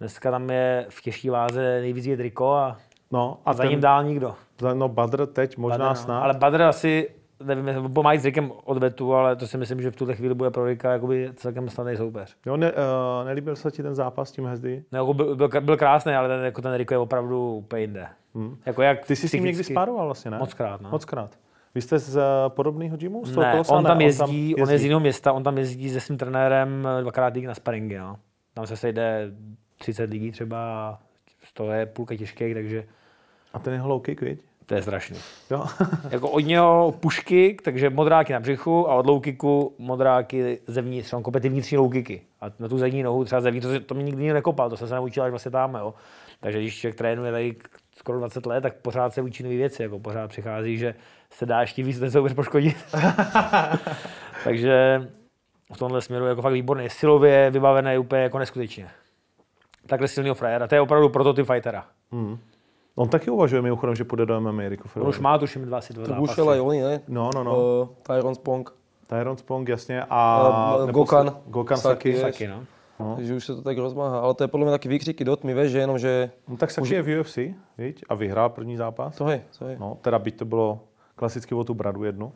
dneska tam je v těžké váze nejvíc je Riko a,
No,
a za ním dál nikdo.
No, Badr teď možná
Badr, no.
snad.
Ale Badr asi, nevím, bo mají s Rikem odvetu, ale to si myslím, že v tuhle chvíli bude pro Rika jakoby celkem snadný soupeř.
Jo, ne, uh, nelíbil se ti ten zápas s tím Hezdy?
No, jako byl, byl, byl, krásný, ale ten, jako ten Riko je opravdu úplně jinde. Hmm. Jako jak
Ty jsi s ním někdy spároval vlastně, ne?
Mockrát, no.
Mockrát. Vy jste z uh, podobného gymu? Z toho
Ne,
kolosa?
on tam
Ne,
jezdí, on je z jiného města, on tam jezdí se svým trenérem eh, dvakrát týdně na sparingy, no. Tam se sejde 30 lidí třeba, toho je půlka těžkých, takže
A ten jeho low kick, viď?
to je strašný.
Jo.
jako od něho pušky, takže modráky na břichu a od low kicku modráky zevnitř, on kope ty vnitřní low kicky. A na tu zadní nohu třeba zevnitř, to, to mi nikdy nekopal, to jsem se naučil až vlastně tam, jo. Takže když člověk trénuje tady skoro 20 let, tak pořád se učí nové věci, jako pořád přichází, že se dá ještě víc ten soupeř poškodit. Takže v tomhle směru jako fakt výborný. Silově vybavený úplně jako neskutečně. Takhle silného frajera. To je opravdu prototyp fightera.
On taky uvažuje mimochodem, že půjde do MMA, Rico
On už má tuším dva asi dva
To
zápasy.
Bušel aj oni, ne?
No, no, no.
Uh, Tyron Spong.
Tyron Spong, jasně. A neposle-
Gokan.
Gokan
Saki,
Saki.
no.
No.
Takže už se to tak rozmáhá. Ale to je podle mě taky výkřiky do tmy, že jenom, že
no tak Saki je v UFC, viď? A vyhrál první zápas.
to je, to je.
No, teda byť to bylo klasicky o tu bradu jednu. Uh,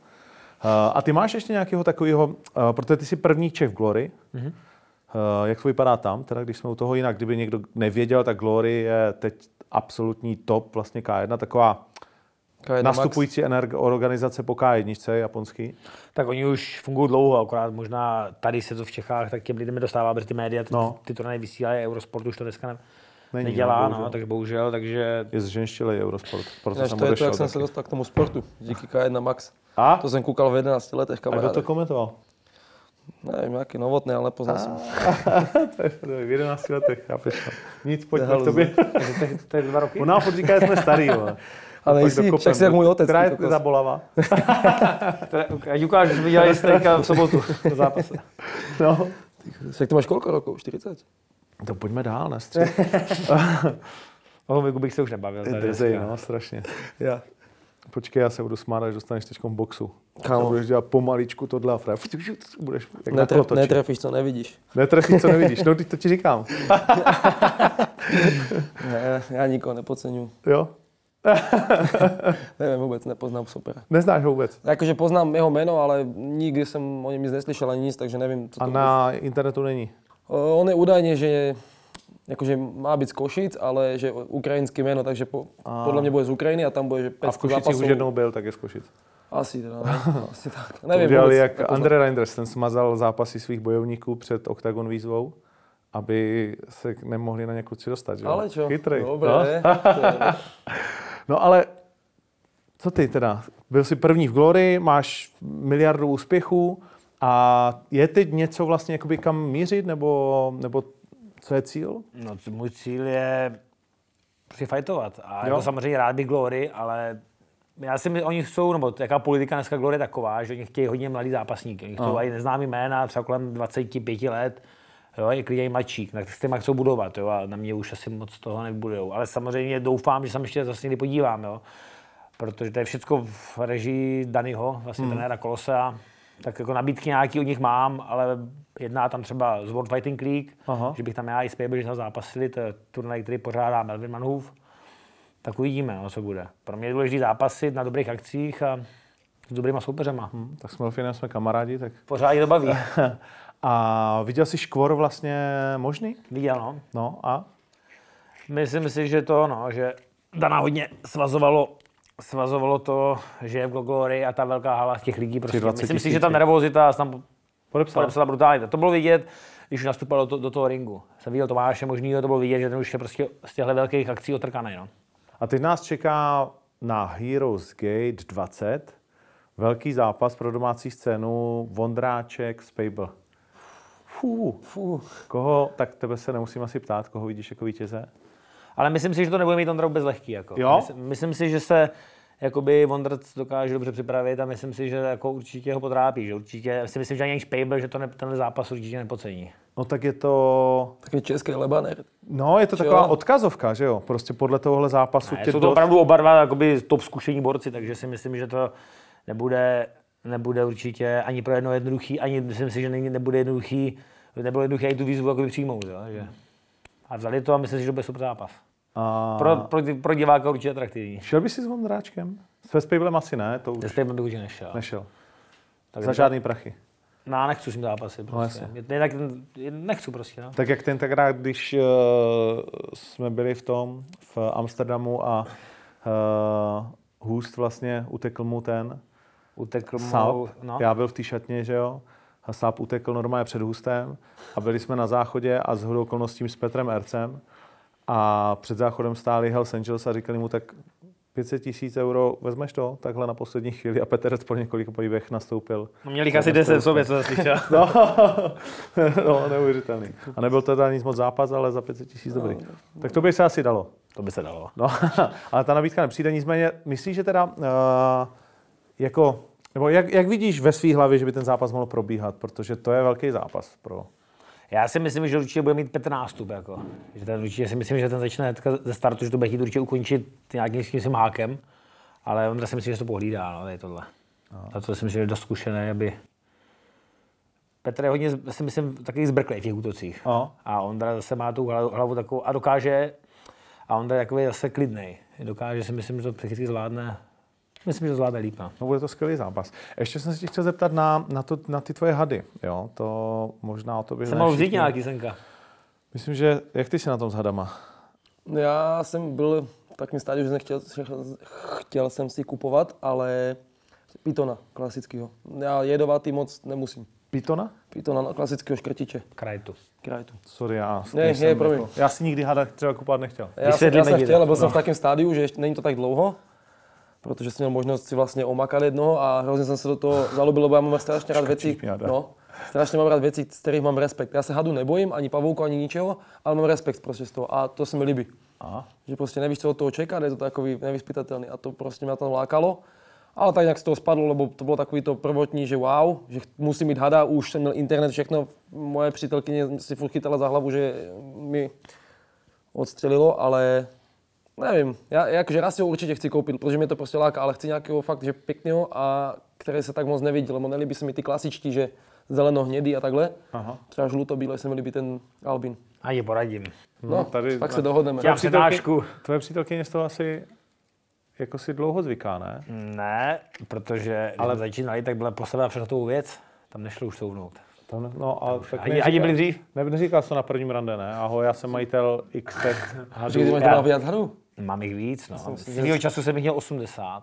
a ty máš ještě nějakého takového, uh, protože ty jsi první Čech v Glory. Mm-hmm. Uh, jak to vypadá tam, teda když jsme u toho jinak, kdyby někdo nevěděl, tak Glory je teď absolutní top, vlastně K1, taková
K1
nastupující energ- organizace po K1 japonský.
Tak oni už fungují dlouho, akorát možná tady se to v Čechách tak těm lidem nedostává, protože ty média ty,
No.
no. ty turnaje vysílají, Eurosport už to dneska ne,
Není,
nedělá,
no,
no, takže bohužel, takže
Je zženštilej Eurosport, proto
Ináč
jsem
to je to, jak jsem se
taky.
dostal k tomu sportu. Díky K1 Max.
A?
To jsem koukal v 11 letech,
A kdo to komentoval?
Nevím, nějaký novotný, ale nepoznal jsem.
to je v 11 letech, chápeš to. Nic, pojďme
To je
k tobě.
to, je- to dva roky.
On nám říká, že jsme starý, vole.
A
Pak
nejsi,
dokopem.
však jsi jak můj otec.
Která
ty
je ta bolava?
Ať ukážu, že jsme dělali stejka v sobotu do zápase.
No.
Však ty máš kolko rokov? 40?
To pojďme dál, ne? Střed.
O tom věku bych se už nebavil. Tady
Drzej,
dneska.
no, strašně.
Já.
Počkej, já se budu smát, až dostaneš teď boxu.
Kámo.
Budeš dělat pomaličku tohle a fraj. Budeš jak na
Netref, netrefíš, co nevidíš.
Netrefíš, co nevidíš. No, teď to ti říkám.
Ne, já nikoho nepodceňuju.
Jo?
Nevím vůbec, nepoznám supera.
Neznáš ho vůbec.
Jakože poznám jeho jméno, ale nikdy jsem o něm nic neslyšel ani nic, takže nevím, co
A
to
na internetu není.
O, On je údajně, že je, jakože má být z Košic, ale že ukrajinské jméno, takže po,
A.
podle mě bude z Ukrajiny a tam bude, že 500
A v Košicích
zápasů.
už jednou byl, tak je z Košic.
Asi teda? Asi tak.
To
Nevím
udělali
vůbec,
jak
nepoznám.
Andre Reinders, ten smazal zápasy svých bojovníků před Octagon výzvou aby se nemohli na ně kluci dostat. Že?
Ale čo?
Chytrý.
Dobre,
No? no ale co ty teda? Byl jsi první v Glory, máš miliardu úspěchů a je teď něco vlastně jakoby kam mířit, nebo, nebo co je cíl?
No, můj cíl je fightovat. A
Jo.
jako samozřejmě rád bych Glory, ale já si my, oni jsou, nebo jaká politika dneska Glory je taková, že oni chtějí hodně mladý zápasníky. Oni chtějí i neznámý jména, třeba kolem 25 let, jo, je klidně i mladší, tak s těma chcou budovat, jo, a na mě už asi moc toho nebudou. Ale samozřejmě doufám, že se ještě zase někdy podívám, jo, protože to je všechno v režii Danyho, vlastně hmm. trenéra Kolosea, tak jako nabídky nějaký od nich mám, ale jedná tam třeba z World Fighting League,
Aha.
že bych tam já i Spable, že tam zápasili, to je turnaj, který pořádá Melvin Manhoof, tak uvidíme, no, co bude. Pro mě je důležité zápasit na dobrých akcích a s dobrýma soupeřema. Hmm.
Tak Melfinem jsme kamarádi, tak...
Pořád je to baví.
A viděl jsi škvor vlastně možný?
Viděl, no.
No a?
Myslím si, že to, no, že Dana hodně svazovalo, svazovalo to, že je v Glory a ta velká hala těch lidí. Prostě.
20
Myslím si, že ta nervozita tam
Podepsal.
podepsala brutálně. To bylo vidět, když nastupoval do, to, do toho ringu. Jsem viděl Tomáše možnýho, to bylo vidět, že ten už je prostě z těchto velkých akcí otrkaný. No.
A teď nás čeká na Heroes Gate 20 velký zápas pro domácí scénu Vondráček Spable. Fú,
Fú.
koho, tak tebe se nemusím asi ptát, koho vidíš jako vítěze?
Ale myslím si, že to nebude mít Ondra vůbec lehký. Jako.
Jo?
Myslím, myslím, si, že se jakoby Vondrc dokáže dobře připravit a myslím si, že jako určitě ho potrápí. Že určitě, si myslím, že ani Spable, že to ne, ten zápas určitě nepocení.
No tak je to,
Takový český lebaner.
no je to taková
Jo.
odkazovka, že jo? Prostě podle tohohle zápasu
Ne,
tě
jsou to
dost-
opravdu oba dva jakoby top zkušení borci, takže si myslím, že to nebude, nebude určitě ani pro jedno jednoduchý, ani myslím si, že nebude jednoduchý, nebude jednoduchý ani tu výzvu jakoby přijmout. Jo? Že. A vzali to a myslím si, že to bude super zápas.
A...
Pro, pro, pro diváka určitě atraktivní.
Šel bys si s Vondráčkem? S Spablem asi ne, to už
Ze Spable bych určitě nešel.
nešel.
Tak
Za žádný prachy.
No, já nechci s ním zápasit. Prostě.
jasně.
No, Jinak nechci prostě. No.
Tak jak tentokrát, když uh, jsme byli v tom, v Amsterdamu a uh, Hůst vlastně utekl mu ten
Utekl mu,
Sáp.
no.
Já byl v té šatně, že jo. A Sáp utekl normálně před Hůstem a byli jsme na záchodě a s hodou okolností s Petrem Ercem a před záchodem stáli Hells Angels a říkali mu tak 500 tisíc euro, vezmeš to takhle na poslední chvíli a Petr Erc po několika pohybech nastoupil.
No, měli jich asi 10 v sobě, co slyšel.
No, no, neuvěřitelný. A nebyl to teda nic moc zápas, ale za 500 tisíc dobrý. Tak to by se asi dalo.
to by se dalo.
No, ale ta nabídka nepřijde. Nicméně, myslíš, že teda uh, jako, nebo jak, jak vidíš ve své hlavě, že by ten zápas mohl probíhat? Protože to je velký zápas pro...
Já si myslím, že určitě bude mít Petr nástup. Jako. Že ten určitě si myslím, že ten začne ze startu, že to bude chtít určitě ukončit nějakým svým hákem. Ale on si myslím, že to pohlídá, no, tady tohle. A to si myslím, že je dost zkušený, aby... Petr je hodně, si myslím, takový zbrklej v těch útocích.
No.
A Ondra zase má tu hlavu, hlavu takovou a dokáže, a Ondra je takový zase klidnej. Dokáže si myslím, že to psychicky zvládne. Myslím, že to zvládne líp. No.
No, bude to skvělý zápas. Ještě jsem se tě chtěl zeptat na, na, to, na ty tvoje hady. Jo, to možná o to by
Jsem mohl vzít nějaký senka.
Myslím, že jak ty jsi na tom s hadama?
Já jsem byl v takém stádiu, že jsem chtěl, chtěl jsem si kupovat, ale pitona klasického. Já jedovatý moc nemusím.
Pitona?
Pitona no, klasického škrtiče.
Krajtu.
Krajtu.
Sorry, já
Ne, je, promiň.
jako, Já si nikdy hada třeba kupovat nechtěl.
Já, jsem, já jsem chtěl, ale byl
no.
jsem v takém stádiu, že ještě není to tak dlouho, protože jsem měl možnost si vlastně omakat jednoho a hrozně jsem se do toho zalobil, lebo já mám strašně rád věci, no, strašně mám rád věci, z kterých mám respekt. Já se hadu nebojím, ani pavouku, ani ničeho, ale mám respekt prostě z toho a to se mi líbí.
Aha.
Že prostě nevíš, co od toho čekat, je to takový nevyspytatelný a to prostě mě tam lákalo. Ale tak nějak z toho spadlo, lebo to bylo takový to prvotní, že wow, že musím mít hada, už jsem měl internet, všechno. Moje přítelkyně si furt chytala za hlavu, že mi odstřelilo, ale nevím, já jakože raz si ho určitě chci koupit, protože mě to prostě láká, ale chci nějakého fakt, že pěkného a který se tak moc nevidí, lebo nelíbí se mi ty klasičtí, že zeleno, hnědý a takhle.
Aha.
Třeba žluto-bílé se mi líbí ten Albin.
A je poradím.
No,
tady-
tak se dohodneme.
Já přednášku.
Tvoje přítelkyně z toho asi jako si dlouho zvyká, ne?
Ne, protože ale... Jsme začínali, tak byla postavena před tou věc. Tam nešlo už souvnout.
Tam, no, ale tak
Ani- ani byli dřív?
Ne, neříkal jsi to na prvním rande, ne? Ahoj, já jsem majitel x
Počkej, ty máš hru?
Mám jich víc, no. Svýho času jsem jich měl 80.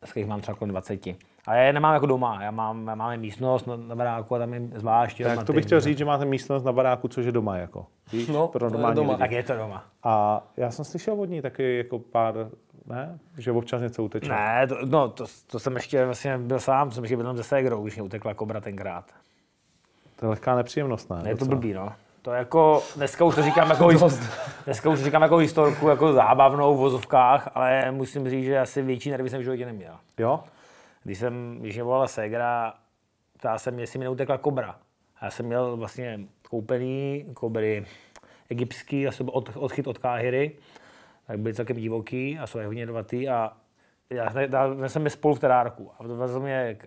dneska jich mám třeba kolem 20. A já je nemám jako doma, já mám, já máme místnost na, na baráku a tam je zvlášť.
Tak to bych chtěl říct, že máte místnost na baráku, což je doma jako. Víš,
No,
pro normální
doma.
lidi.
Tak je to doma.
A já jsem slyšel od ní taky jako pár, ne? Že občas něco uteče.
Ne, to, no, to, to, jsem ještě vlastně byl sám, jsem ještě byl tam se ségrou, když mě utekla kobra tenkrát.
To je lehká nepříjemnost, ne?
Ne, je to blbý, no. To jako, dneska už to říkám jako, dneska už to říkám jako historku, jako zábavnou v vozovkách, ale musím říct, že asi větší nervy jsem v životě neměl.
Jo?
Když jsem, když mě volala ségra, ptala se mě, jestli mi neutekla kobra. A já jsem měl vlastně koupený kobry egyptský, asi byl od, odchyt od Káhyry, tak byly celkem divoký a jsou hodně jedovatý a já jsem- dal dal jsem je spolu v terárku a vezl mě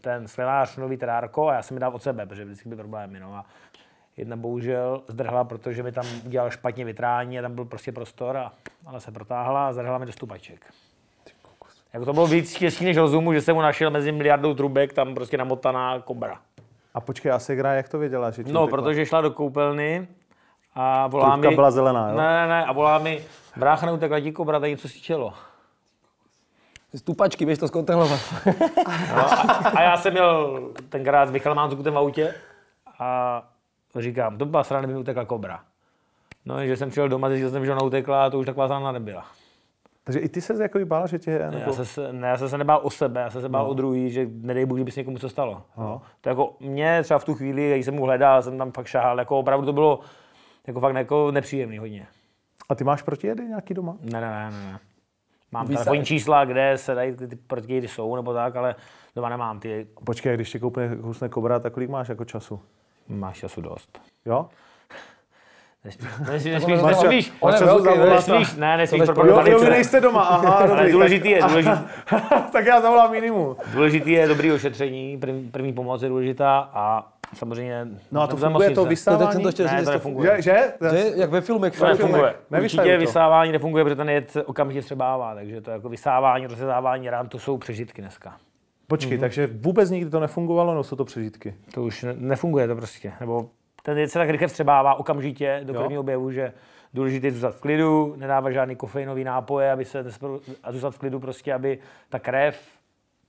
ten sklenář nový terárko a já jsem mi dal od sebe, protože vždycky byly problémy. No. A jedna bohužel zdrhla, protože mi tam udělal špatně vytrání a tam byl prostě prostor, a, ale se protáhla a zdrhla mi do stupaček. Jako to bylo víc štěstí než rozumu, že jsem mu našel mezi miliardou trubek tam prostě namotaná kobra.
A počkej, a Segra, jak to věděla? Že ti
No, protože šla do koupelny a volá
Trubka
mi...
byla zelená, jo?
Ne, ne, ne, a volá mi, brácha neutekla ti kobra, tady něco si čelo.
Stupačky, běž to zkontrolovat.
No, a, a, já jsem měl tenkrát s Michalem Mánzukutem v autě a říkám, to byla srana, kdyby mi utekla kobra. No, že jsem přijel doma, zjistil jsem, že ona utekla a to už taková srana nebyla.
Takže i ty se jako bál, že tě...
Já
Nebo...
jsem, se, ne, já jsem se nebál o sebe, já jsem se bál no. o druhý, že nedej Bůh, kdyby se někomu co stalo. No. To jako mě třeba v tu chvíli, když jsem mu hledal, jsem tam fakt šahal, jako opravdu to bylo jako fakt jako nepříjemný hodně.
A ty máš protijedy nějaký doma?
Ne, ne, ne, ne. Mám
Vy
telefonní čísla, kde se dají ty, ty protijedy jsou nebo tak, ale doma nemám ty.
Počkej, když tě koupne kousne kobra, tak kolik máš jako času?
Máš času dost.
Jo?
Nesmíš, nesmíš,
je
ne, nesmíš pro
Jo, vy nejste doma, aha,
Ale
dobrý.
důležitý je, důležitý,
tak, já zavolám jinému.
důležitý je dobrý ošetření, první, první pomoc je důležitá a samozřejmě...
No a to funguje to
nemocnice.
No,
vysávání?
jsem to chtěl
Ne, to
to
nefunguje.
Že? že?
Že, jak ve filmech.
To nefunguje. Určitě
to.
vysávání nefunguje, protože ten jed okamžitě třebává, takže to jako vysávání, rozřezávání rán, to jsou přežitky dneska.
Počkej, takže vůbec nikdy to nefungovalo, no jsou to přežitky.
To už ne- nefunguje to prostě. Nebo ten jed se tak rychle vstřebává okamžitě do
Jo.
prvního objevu, že důležité je zůstat v klidu, nedávat žádný kofeinový nápoje, aby se nespro- a zůstat v klidu prostě, aby ta krev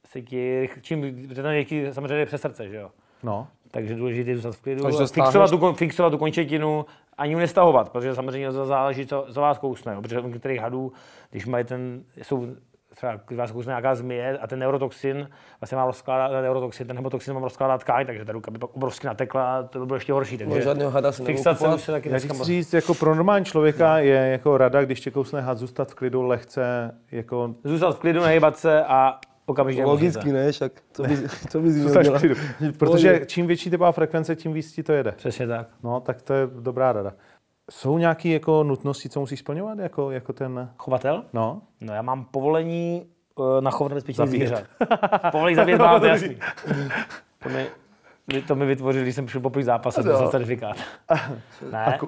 se ti, čím, ten jed ti samozřejmě je přes srdce, že jo.
No.
Takže důležité je zůstat v klidu, fixovat,
stáhneš-
tu, fixovat tu končetinu, ani ji nestahovat, protože samozřejmě to záleží, co za vás kousne. Protože u některých hadů, když mají ten, jsou třeba když vás kousne nějaká zmije a ten neurotoxin, vlastně má rozkládat, neurotoxin, ten hemotoxin má rozkládat tkáň, takže ta ruka by pak obrovsky natekla a to by bylo ještě horší. Takže
No, žádného hada nebudu
fixace
kupovat.
už se taky
Já říct, jako pro normální člověka je jako rada, když tě kousne had, zůstat v klidu lehce, jako
Zůstat v klidu, nehýbat se a okamžitě
Logicky, ne, však co by, co by
klidu. Protože čím větší typová frekvence, tím víc ti to jede.
Přesně tak.
No, tak to je dobrá rada. Jsou nějaké jako nutnosti, co musíš splňovat, jako, jako ten,
Chovatel?
no?
No já mám povolení eh, na chov nebezpečných zvířat. Povolení zabíjet mám, to jasný. To mi, to mi vytvořili, když jsem přišel poprvé zápase, to jsem certifikát. Ne,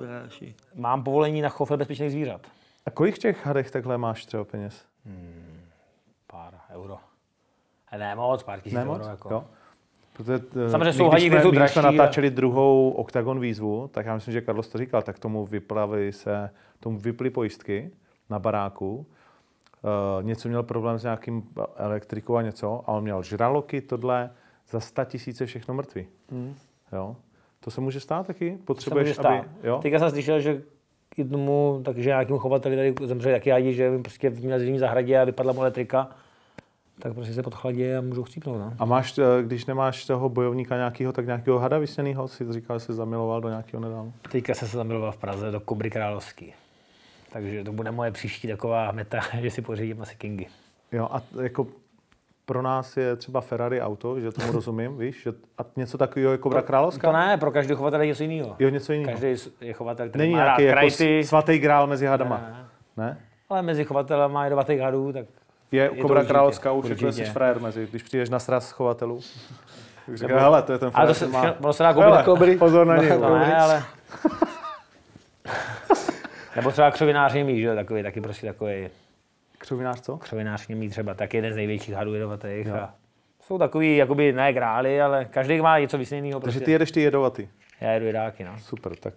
mám povolení na chov nebezpečných zvířat.
A kolik těch hadech takhle máš třeba peněz?
Pár euro. Ne moc, pár tisíc
Nemoc?
euro. Jako.
Jo? Protože, eh,
Samozřejmě jsou
když jsme, my, když jsme
dražší a-
natáčeli druhou Octagon výzvu, tak já myslím, že Carlos to říkal, tak tomu vyplavili se, tomu vyply pojistky na baráku. Uh, něco měl problém s nějakým elektrikou a něco a on měl žraloky, tohle, za 100 tisíce všechno mrtvý.
Hmm.
Jo? To se může stát taky?
To se může
Potřebuješ,
stát.
aby... Jo?
Teďka jsem slyšel, že k jednomu, takže nějakému chovateli tady zemřeli taky hadi, že prostě v zimní zahradě a vypadla mu elektrika, tak prostě se podchladí a můžou chcípnout. No.
A máš, eh, když nemáš toho bojovníka nějakého, tak nějakého hada vysněného, si říkal, že jsi zamiloval do nějakého nedávno.
Teďka jsem se zamiloval v Praze do Kobry Královský. Takže to bude moje příští taková meta, že si pořídím asi Kingy.
Jo, a jako pro nás je třeba Ferrari auto, že tomu rozumím, víš, že a něco takového jako Kobra Královská?
To ne, pro každého chovatele je něco jiného.
Jo, něco jiného.
Každý je chovatel, který
Není
má rád
nějaký jako
krajty,
svatý grál mezi hadama.
Ne.
Ne?
ale mezi chovatelema jedovatých hadů, tak
Je,
to
Kobra Královská už
určitě.
jsi frajer mezi, když přijdeš na sraz chovatelů. Tak říká, hele, to je ten
ale
frajer,
to se,
má...
ono se dá
Hele,
koupit.
pozor na něj.
To ne, ale... Nebo třeba křovinář mít, že jo, takový, taky prostě takový
Křovinář co?
křovinář mít třeba taky jeden z největších hadů jedovatých. A jsou takový, jakoby ne grály, ale každý má něco vysněného.
Takže
Prostě.
ty jedeš ty jedovatý.
Já jedu jedáky, no.
Super, tak.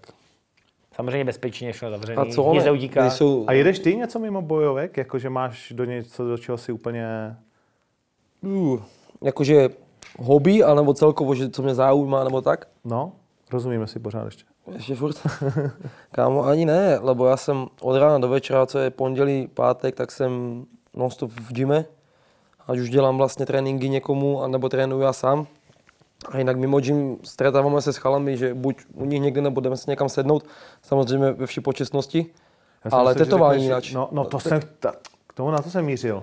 Samozřejmě bezpečně, všechno zavřený,
A co
nic
ne?
neutíká.
Jsou,
A jedeš ty něco mimo bojovek, jakože máš do něco, do čeho si úplně
Uh, jakože hobby, anebo celkovo, že co mě zaujíma, nebo tak?
No, rozumíme si pořád ještě.
Ještě furt. Kámo, ani ne, lebo já jsem od rána do večera, co je pondělí, pátek, tak jsem non-stop v gyme. Ať už dělám vlastně tréninky někomu, anebo trénuju já sám. A jinak mimo gym stretáváme se s chalami, že buď u nich někde, nebo jdeme si někam sednout, samozřejmě ve vší počestnosti. Ale
myslel, že
tetování jináč.
No, no to jsem, ta, k tomu na to jsem mířil.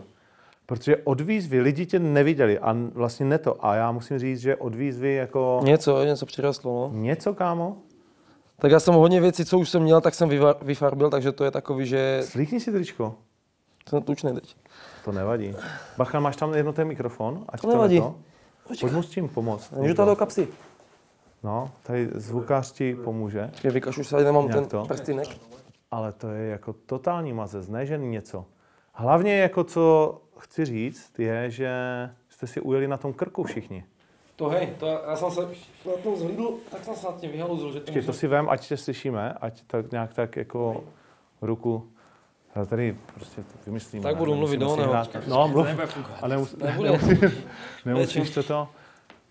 Protože od výzvy lidi tě neviděli a vlastně ne to. A já musím říct, že od výzvy jako
Něco, něco přirostlo, no.
něco, kámo,
Tak já jsem hodně věcí, co už jsem měl, tak jsem vyfarbil, takže to je takový, že
slíkni si tričko.
jsem tučný teď.
To nevadí. Bacha, máš tam jedno ten mikrofon? Ať
To nevadí.
To. Pojď mu s tím pomoct.
Můžu to do kapsy?
No, tady zvukář ti pomůže,
Počkej, vykašu se, ať nemám ten
to?
prstinek.
ale to je jako totální mazec, ne že něco. Hlavně jako co chci říct, je, že jste si ujeli na tom krku všichni.
To hej, to já, já jsem se na tom zhlídl, tak jsem se nad tím vyhaluzil, že to
Počkej, to si vem, ať tě slyšíme, ať tak nějak tak jako ruku. Já tady prostě to vymyslím.
Tak budu mluvit do oného.
hrát. No, mluv. A nemus, nemusíš to to.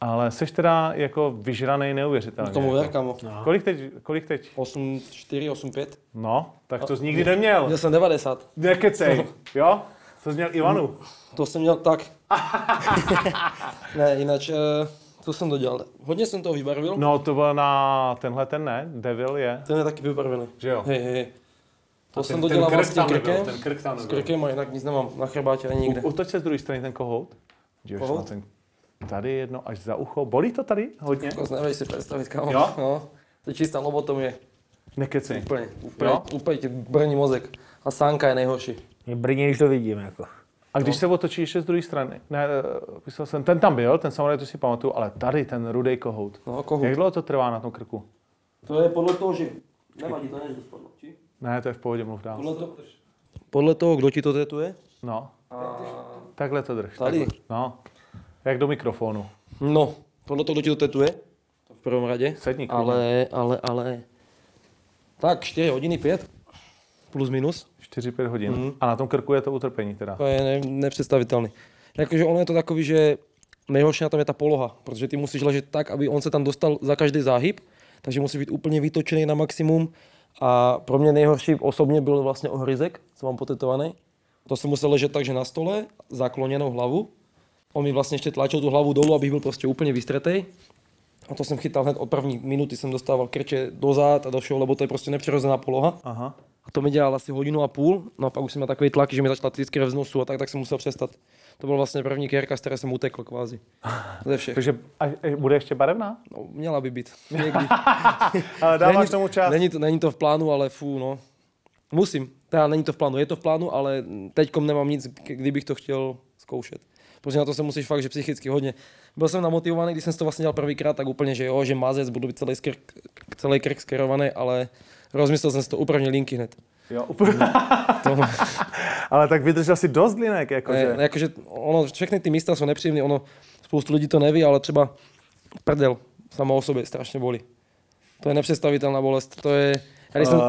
Ale jsi teda jako vyžranej neuvěřitelně.
K tomu ver, kamo.
Kolik teď? Kolik teď?
8, 4, 8, 5.
No, tak to jsi nikdy neměl.
Měl jsem 90.
Nekecej, jo? To jsi měl Ivanu.
To jsem měl tak. ne, jinak, eh, co jsem dodělal? Hodně jsem toho vybarvil.
No, to byl na tenhle ten ne, Devil je,
Ten je taky vybarvený.
že jo?
Hej, hej, hej. To
A
jsem
ten-
dodělal
ten krk
vlastně
tam nebyl,
krkem.
ten krk tam
S
nebyl.
krkem a jinak nic nemám na chrbátě ani nikde.
U- Utoč se z druhé strany ten kohout. Díváš
Kohout?
na ten, tady jedno až za ucho. Bolí to tady hodně?
To nevím si představit, kámo.
Jo?
No. To je čistá lobotomie.
Nekecej.
Úplně, úplně,
Jo?
úplně ti brní mozek. A sánka je nejhorší.
Mě brně, když to vidím. Jako.
A když se otočíš ještě z druhé strany, ne, eh, myslel jsem, ten tam byl, ten samozřejmě to si pamatuju, ale tady ten rudej kohout.
No, kohout.
Jak dlouho to trvá na tom krku?
To je podle toho, že... Nevadí, to než spadlo, či?
Ne, to je v pohodě, mluv dál.
Podle, to... podle toho, kdo ti to tetuje?
No,
A...
takhle to drž.
Tady.
Takhle. No, jak do mikrofonu.
No, podle toho, kdo ti to tetuje? To v prvom radě.
Sedni,
ale, ale, ale... Tak, 4 hodiny, 5. Plus minus.
4-5 hodin. Mm. A na tom krku je to utrpení teda.
To je ne, nepředstavitelný. Jakože ono je to takový, že nejhorší na tom je ta poloha, protože ty musíš ležet tak, aby on se tam dostal za každý záhyb, takže musí být úplně vytočený na maximum. A pro mě nejhorší osobně byl vlastně ohryzek, co mám potetovaný. To jsem musel ležet takže na stole, zakloněnou hlavu. On mi vlastně ještě tlačil tu hlavu dolů, abych byl prostě úplně vystretej. A to jsem chytal hned od první minuty, jsem dostával krče dozad a do všeho, lebo to je prostě nepřirozená poloha.
Aha.
A to mi dělal asi hodinu a půl, no a pak už jsem měl takový tlak, že mi začala z nosu a tak, tak jsem musel přestat. To byl vlastně první kérka, z které jsem utekl kvázi. Ze všech.
Takže a, bude ještě barevná?
No, měla by být. Někdy.
Ale dáváš
není,
tomu čas.
Není to, není to v plánu, ale fú, no. Musím. Teda není to v plánu, je to v plánu, ale teďkom nemám nic, kdybych to chtěl zkoušet. Protože na to se musíš fakt, že psychicky hodně. Byl jsem namotivovaný, když jsem to vlastně dělal prvýkrát, tak úplně, že jo, že mazec, budu být celý, skrk, celý krk skerovaný, ale rozmyslel jsem si to úplně linky hned.
Jo, úplně.
To,
Ale tak vydržel si dost linek, jakože.
Ne, jakože ono, všechny ty místa jsou nepříjemné, ono, spoustu lidí to neví, ale třeba prdel samo o sobě strašně bolí. To je nepředstavitelná bolest, to je, já jsem,
Uh,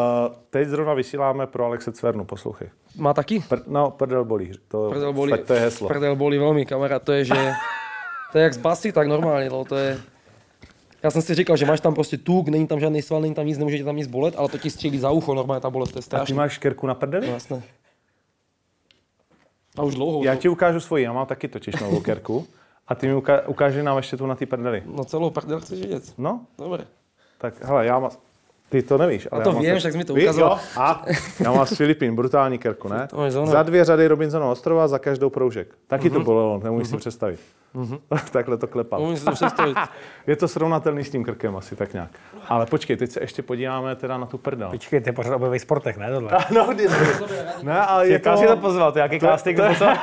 teď zrovna vysíláme pro Alexe Cvernu, poslouchej.
má taky?
Pr- no, prdel bolí. To,
Prdel bolí,
Tak to je heslo.
Prdel bolí veľmi, kamarád, to je, že, to je jak z basy, tak normálně, no, to je, já jsem si říkal, že máš tam prostě tuk, není tam žádný sval, není tam nic, nemůže tě tam nic bolet, ale to ti střílí za ucho, normálně ta bolest, to je
A ty máš škerku na prdeli?
No, jasné. A už dlouho,
Já
no,
ti ukážu svoji, já mám taky totiž novou kerku. A ty mi uka- ukáže nám ještě tu na té prdeli.
no celou prdel chceš vidět.
No,
Dobré.
tak hele, já mám... Ty to nevíš, ale
to
já mám
vím, však jsi mi to ukazoval.
Jo, a já mám z Filipín brutální kerku, ne?
To za
dvě řady Robinsonova ostrova, za každou proužek. Taky
Mhm.
to bolelo, nemůžeš si představit. Takhle to klepal.
Umím si to představit.
Je to srovnatelný s tím krkem asi tak nějak. Ale počkej, teď se ještě podíváme teda na tu prdel.
Počkej, ty pořád objeví sportech, ne tohle?
No, kdy- ne, ale je to,
Jaká si to pozval, to jaký casting to pozval?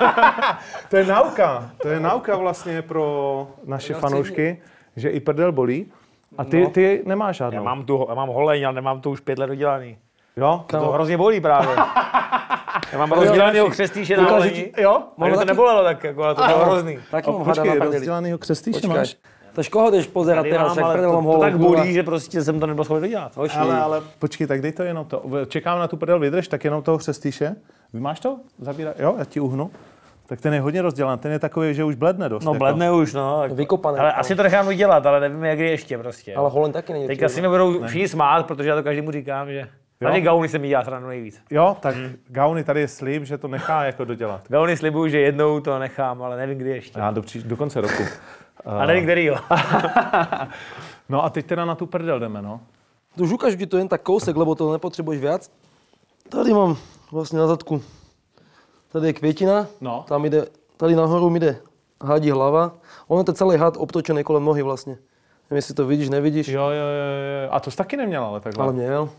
to je nauka. To je nauka vlastně pro naše fanoušky, že i prdel bolí. A ty, ty nemáš žádnou.
Já mám tu, já mám holeň, ale nemám to už pět let dodělaný.
Jo?
To hrozně bolí právě. Já mám rozdělanýho křestýše na holení.
Jo?
Ale to nebolelo tak, jako, ale to bylo hrozný.
Taky mám hada
Počkej,
na
rozdělanýho křestýše máš?
To koho jdeš pozerat teraz,
mám,
však
ale
prdel
to,
mám
to tak bolí, že prostě jsem to nebyl schopen dodělat.
Hoši.
Ale, ale počkej, tak dej to jenom to. Čekám na tu prdel, vydrž, tak jenom toho křestýše. Vy máš to? Zabírá. Jo, já ti uhnu. Tak ten je hodně rozdělan, ten je takový, že už bledne dost.
No
jako.
bledne už, no. Jako,
Vykopaný.
Ale asi to nechám udělat, ale nevím, jak kdy ještě prostě.
Ale Holen taky není.
Teďka si mi budou všichni smát, protože já to každému říkám, že... Hlavně Gauny se mi dělá srandu nejvíc.
Jo, tak
Hmm.
Gauny tady je slib, že to nechá jako dodělat.
Gauny slibuju, že jednou to nechám, ale nevím, kdy ještě.
Já do, příš, do konce roku.
A nevím, který jo.
No a teď teda na tu prdel jdeme, no.
Už ukážu ti to jen tak kousek, lebo to nepotřebuješ viac. Tady mám vlastně na zadku. Tady je květina,
No.
tam jde, tady nahoru mi jde hadí hlava. Ono to celý had obtočený kolem nohy vlastně. Nevím, jestli to vidíš, nevidíš,
Jo, jo, jo, jo. A to jsi taky neměl, ale takhle.
ale měl.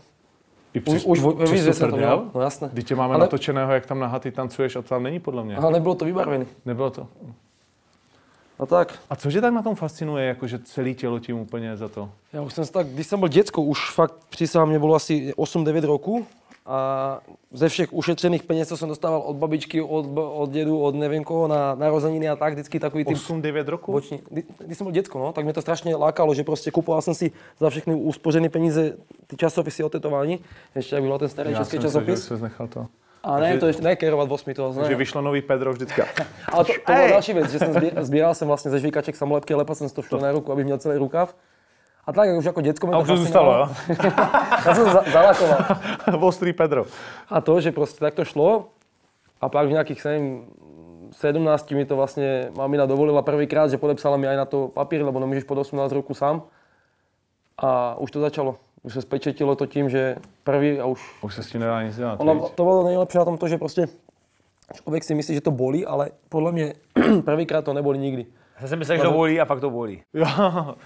I
Už,
přes,
už vo-
přes
že jsem to měl. No jasné.
Když tě máme
Ale-
natočeného, jak tam na haty tancuješ a to tam není podle mě.
Aha, nebylo to vybarvené.
Nebylo to.
A tak.
A co tě tak na tom fascinuje, jako že celé tělo tím úplně za to?
Já už jsem tak, když jsem byl děcko, už fakt přísahám, mě bylo asi 8-9 roku a ze všech ušetřených peněz, co jsem dostával od babičky, od, od dědu, od nevím koho na narozeniny a tak, vždycky takový ty
8-9 roků?
boční. Kdy, když jsem byl děcko, no, tak mě to strašně lákalo, že prostě kupoval jsem si za všechny uspořené peníze ty časopisy o tetování, ještě jak byl ten starý
Já
český
jsem že
časopis.
jsi nechal to.
A ne, to ještě ne kerovat 8, to
Že
ne.
vyšlo nový Pedro vždycky.
Ale to, to byla další věc, že jsem sbí- sbíral jsem vlastně ze žvíkaček samolepky, lepal jsem si to všude na ruku, aby měl celý rukav. A tak už jako děcko mě
A
to
už to zůstalo, jo?
Já jsem za, zalakoval.
Ostrý Pedro.
A to, že prostě tak to šlo a pak v nějakých nevím, 17 mi to vlastně mamina dovolila prvýkrát, že podepsala mi aj na to papír, lebo nemůžeš pod 18 roku sám. A už to začalo. Už se spečetilo to tím, že prvý a už...
Už se s tím nedá nic dělat.
Ono, to bylo nejlepší na tom to, že prostě člověk si myslí, že to bolí, ale podle mě prvýkrát to nebolí nikdy.
Já jsem myslel, že to bolí a pak to bolí.
Jo,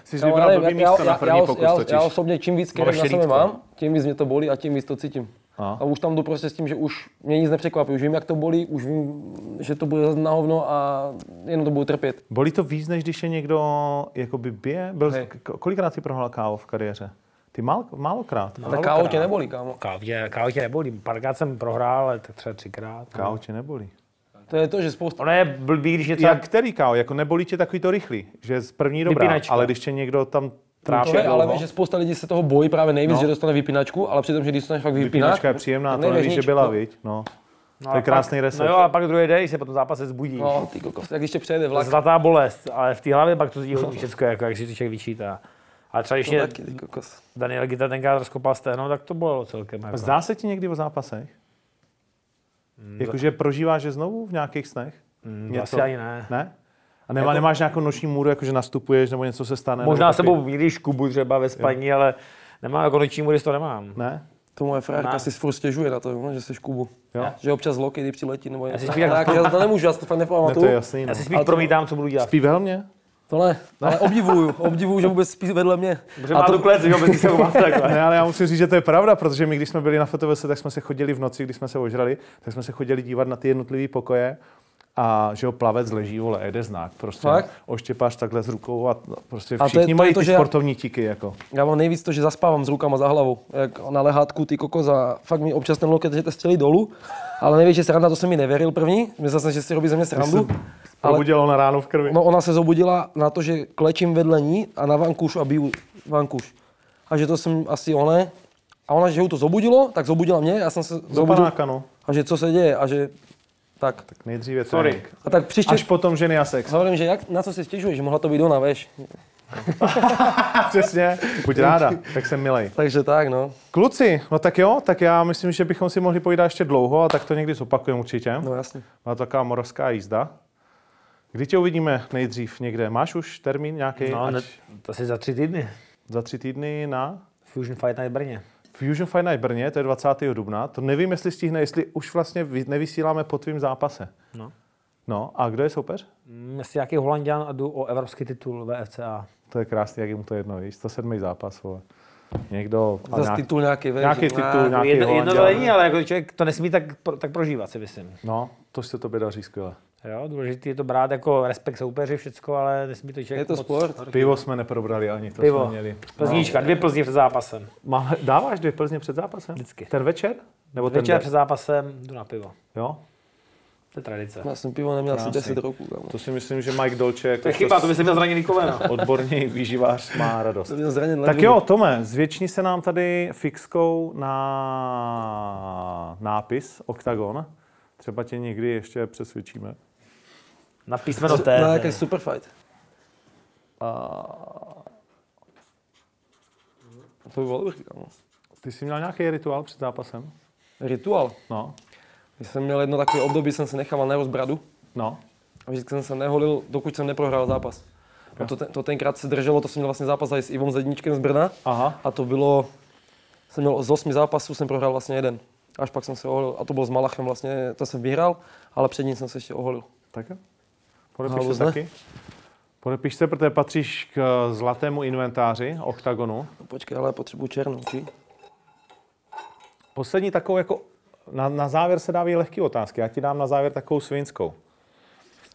jsi
Já,
vybral blbý místo
já,
na první
já,
pokus
já,
totiž.
já, osobně čím víc kerem na
rýtko.
mám, tím víc mě to bolí a tím víc to cítím.
A?
A už tam jdu prostě s tím, že už mě nic nepřekvapí. Už vím, jak to bolí, už vím, že to bude na hovno a jenom to budu trpět.
Bolí to víc, než když je někdo jakoby bije? Byl,
Hej.
kolikrát si prohrál kávo v kariéře? Ty málo, málokrát.
A tak kávo tě nebolí, kámo.
Kávo tě, kávo tě nebolí. Párkrát jsem prohrál, ale tak třeba třikrát.
Kávo tě nebolí.
To je to, že spousta...
Ono je blbý, když něco...
Jak který kávo? Jako nebolí tě takový to rychlý, že z první dobrá,
Vypínačka.
ale když tě někdo tam trápí
je, ale že spousta lidí se toho bojí právě nejvíc,
No.
že dostane vypínačku, ale přitom, že když dostaneš fakt vypínač,
vypínačka je příjemná,
tak
to nevíš, že byla,
No.
viď? No.
No
to je
a
krásný
pak,
recept.
No jo, a pak druhý den, když se po tom zápase zbudí.
No, ty kokos, jak když tě přejede vlak.
Zlatá bolest, ale v té hlavě pak to zjí hodně všechno, jako jak si to člověk vyčítá. Ale třeba když mě. Daniel Gita tenkrát rozkopal stehno, tak to bolelo celkem. Jako.
Zdá se ti někdy o zápasech?
Hmm,
Jakože prožíváš je znovu v nějakých snech?
Mm, to asi ani ne.
Ne? A nemá, nemáš nějakou noční můru, jakože nastupuješ nebo něco se stane?
Možná sebou někdy škubu třeba ve spaní, ale nemám jako noční můry, to nemám.
Ne?
To moje frérka
Ne.
si furt stěžuje na to, no, že jsi kubu.
Jo?
Že občas loky, kdy přiletí, nebo něco.
si spíš
tak, já to nemůžu, já si to fakt
Ne, to
nepamatuju.
je jasný. No.
Já si spíš
Ale to-
promítám, co budu dělat.
Spí ve helmě?
To ne, ale obdivuju, obdivuju, že vůbec spí vedle mě.
Protože má tu klec, jo, bez se takhle.
Ne, ale já musím říct, že to je pravda, protože my, když jsme byli na FTVS, tak jsme se chodili v noci, když jsme se ožrali, tak jsme se chodili dívat na ty jednotlivé pokoje a že jo, plavec leží, vole, jede znak, prostě
Fakt?
oštěpáš takhle s rukou a no, prostě
A to je-
všichni
to
mají
to,
ty
že já-
sportovní tíky, jako.
Já mám nejvíc to, že zaspávám s rukama za hlavou, jak na lehátku ty kokos a fakt mi občas ten loket, že to střelí dolů, ale největší sranda, to jsem mi nevěřil první, myslel jsem, že si robí ze mě srandu. Ale
Probudilo na ráno v krvi.
no, ona se zobudila na to, že klečím vedle ní a na vankuš a biju vankuš. A že to jsem asi oné. A ona, že ju to zobudilo, tak zobudila mě, já jsem se zobudil.
panáka, no.
A že co se děje a že tak.
Nejdříve
Sorry.
trénink.
A tak příště
Až potom ženy a sex.
hovorím, že jak, na co si stěžuješ, že mohla to být ona, veš.
Přesně, buď ráda, tak jsem milej.
Takže tak, no.
Kluci, no tak jo, tak já myslím, že bychom si mohli povídat ještě dlouho a tak to někdy zopakujeme určitě.
No jasně.
Má to taková moravská jízda. Kdy tě uvidíme nejdřív někde? Máš už termín nějaký?
No,
Ať
ne, to asi za tři týdny.
Za tři týdny na
Fusion Fight Night Brně.
Fusion Fight Night Brně, to je 20. dubna. To nevím, jestli stihne, jestli už vlastně vy- nevysíláme po tvým zápase.
No.
No, a kdo je soupeř?
Mm, Jsi nějaký Holandian a jdu o evropský titul VFCA.
To je krásný, jak je mu to jedno, víš, 107. zápas, vole. Někdo...
Zase
nějak-
titul nějaký, veš.
nějaký titul, nějaký
Jedno, jedno to není, ale jako člověk to nesmí tak, tak prožívat, si myslím.
No, to se tobě daří skvěle.
Jo, důležité je to brát jako respekt soupeři, všecko, ale nesmí to člověk
Je to
moc-
sport.
Pivo jsme neprobrali ani, to
Pivo.
jsme měli.
Plzníčka, dvě Plzně před zápasem.
Má, dáváš dvě Plzně před zápasem?
Vždycky.
Ten večer? Nebo ten
Večer
den?
před zápasem jdu na pivo.
Jo?
To je tradice.
Já jsem pivo neměl asi
Krásný.
10 roků. Kámo.
To si myslím, že Mike Dolce jako
To je chyba, to by se měl zranit koleno.
odborný výživář má radost.
To měl zraněn
Tak jo, Tome, zvětšni se nám tady fixkou na nápis Octagon. Třeba tě někdy ještě přesvědčíme.
Na písmeno T.
Na
tedy.
jaký super fight. A... To by bylo dobrý, kámo.
Ty jsi měl nějaký rituál před zápasem?
Rituál.
No,
Když jsem měl jedno takové období, jsem se nechával narost bradu
no.
a vždycky jsem se neholil, dokud jsem neprohrál zápas. A to, ten, to tenkrát se drželo, to jsem měl vlastně zápas aj s Ivom Zedničkem z Brna
Aha.
a to bylo, jsem měl z osmi zápasů, jsem prohrál vlastně jeden. Až pak jsem se oholil, a to byl s Malachem vlastně, to jsem vyhrál, ale před ním jsem se ještě oholil.
Tak jo. Podepiš se taky? Podepiš se, protože patříš k zlatému inventáři OKTAGONu.
No, počkej, ale potřebuji černou, či?
Poslední takovou jako, na, na závěr se dávají lehké otázky. Já ti dám na závěr takovou svinskou.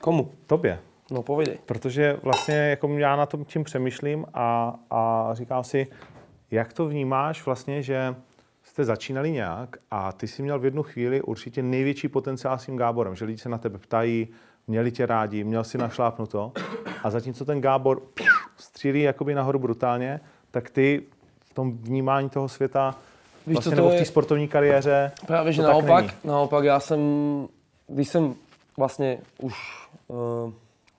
Komu?
Tobě.
No povědej.
Protože vlastně jako já na tom tím přemýšlím a, a říkám si, jak to vnímáš vlastně, že jste začínali nějak a ty jsi měl v jednu chvíli určitě největší potenciál s tím Gáborem, že lidi se na tebe ptají, měli tě rádi, měl si našlápnuto a zatímco ten Gábor střílí jakoby nahoru brutálně, tak ty v tom vnímání toho světa
Víš,
vlastně,
co to
nebo v té sportovní kariéře
Právě, že naopak,
není.
naopak já jsem, když jsem vlastně už uh,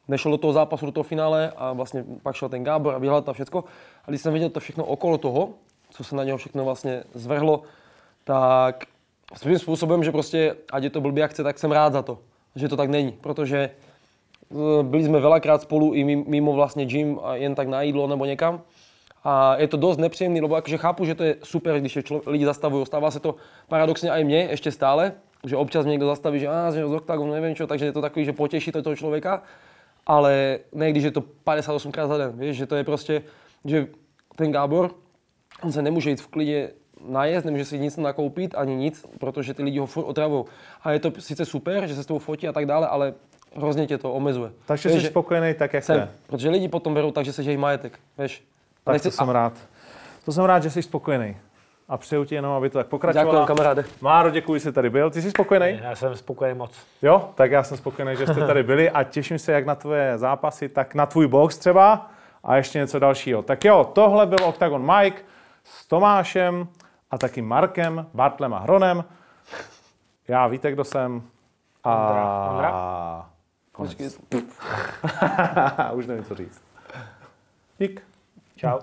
nešel do toho zápasu, do toho finále a vlastně pak šel ten Gábor a vyhrál to všechno. A když jsem viděl to všechno okolo toho, co se na něho všechno vlastně zvrhlo, tak svým způsobem, že prostě, ať je to blbě jak chce, tak jsem rád za to, že to tak není, protože eh, byli jsme velakrát spolu i mimo- vlastně gym a jen tak na jídlo nebo někam. A je to dost nepříjemný, lebo akože chápu, že to je super, když je lidi zastavují. Stává se to paradoxně aj mne ešte stále, že občas mě někdo zastaví, že a, že z oktagonu, nevím čo, takže je to takový, že potěší to toho člověka. Ale ne, když je to 58 krát za den, víš, že to je prostě, že ten Gábor, on se nemůže jít v klidě najíst, nemůže si nic nakoupit, ani nic, protože ty lidi ho furt otravují. A je to sice super, že se s tou fotí a tak dále, ale hrozně tě to omezuje.
Takže
Víš,
jsi spokojený tak, jak to
jsem,
je.
protože lidi potom berou tak, že se jejich majetek, víš.
Tak
Nechci-
to jsem rád. To jsem rád, že jsi spokojený. A přeju ti jenom, aby to tak pokračovalo.
Děkuji, kamaráde.
Máro, děkuji, že jsi tady byl. Ty jsi spokojený?
Já jsem spokojený moc.
Jo, tak já jsem spokojený, že jste tady byli a těším se jak na tvoje zápasy, tak na tvůj box třeba a ještě něco dalšího. Tak jo, tohle byl Octagon Mike s Tomášem a taky Markem, Bartlem a Hronem. Já víte, kdo jsem. A...
Ondra?
Počkej.
Už nevím, co říct. Dík.
Čau.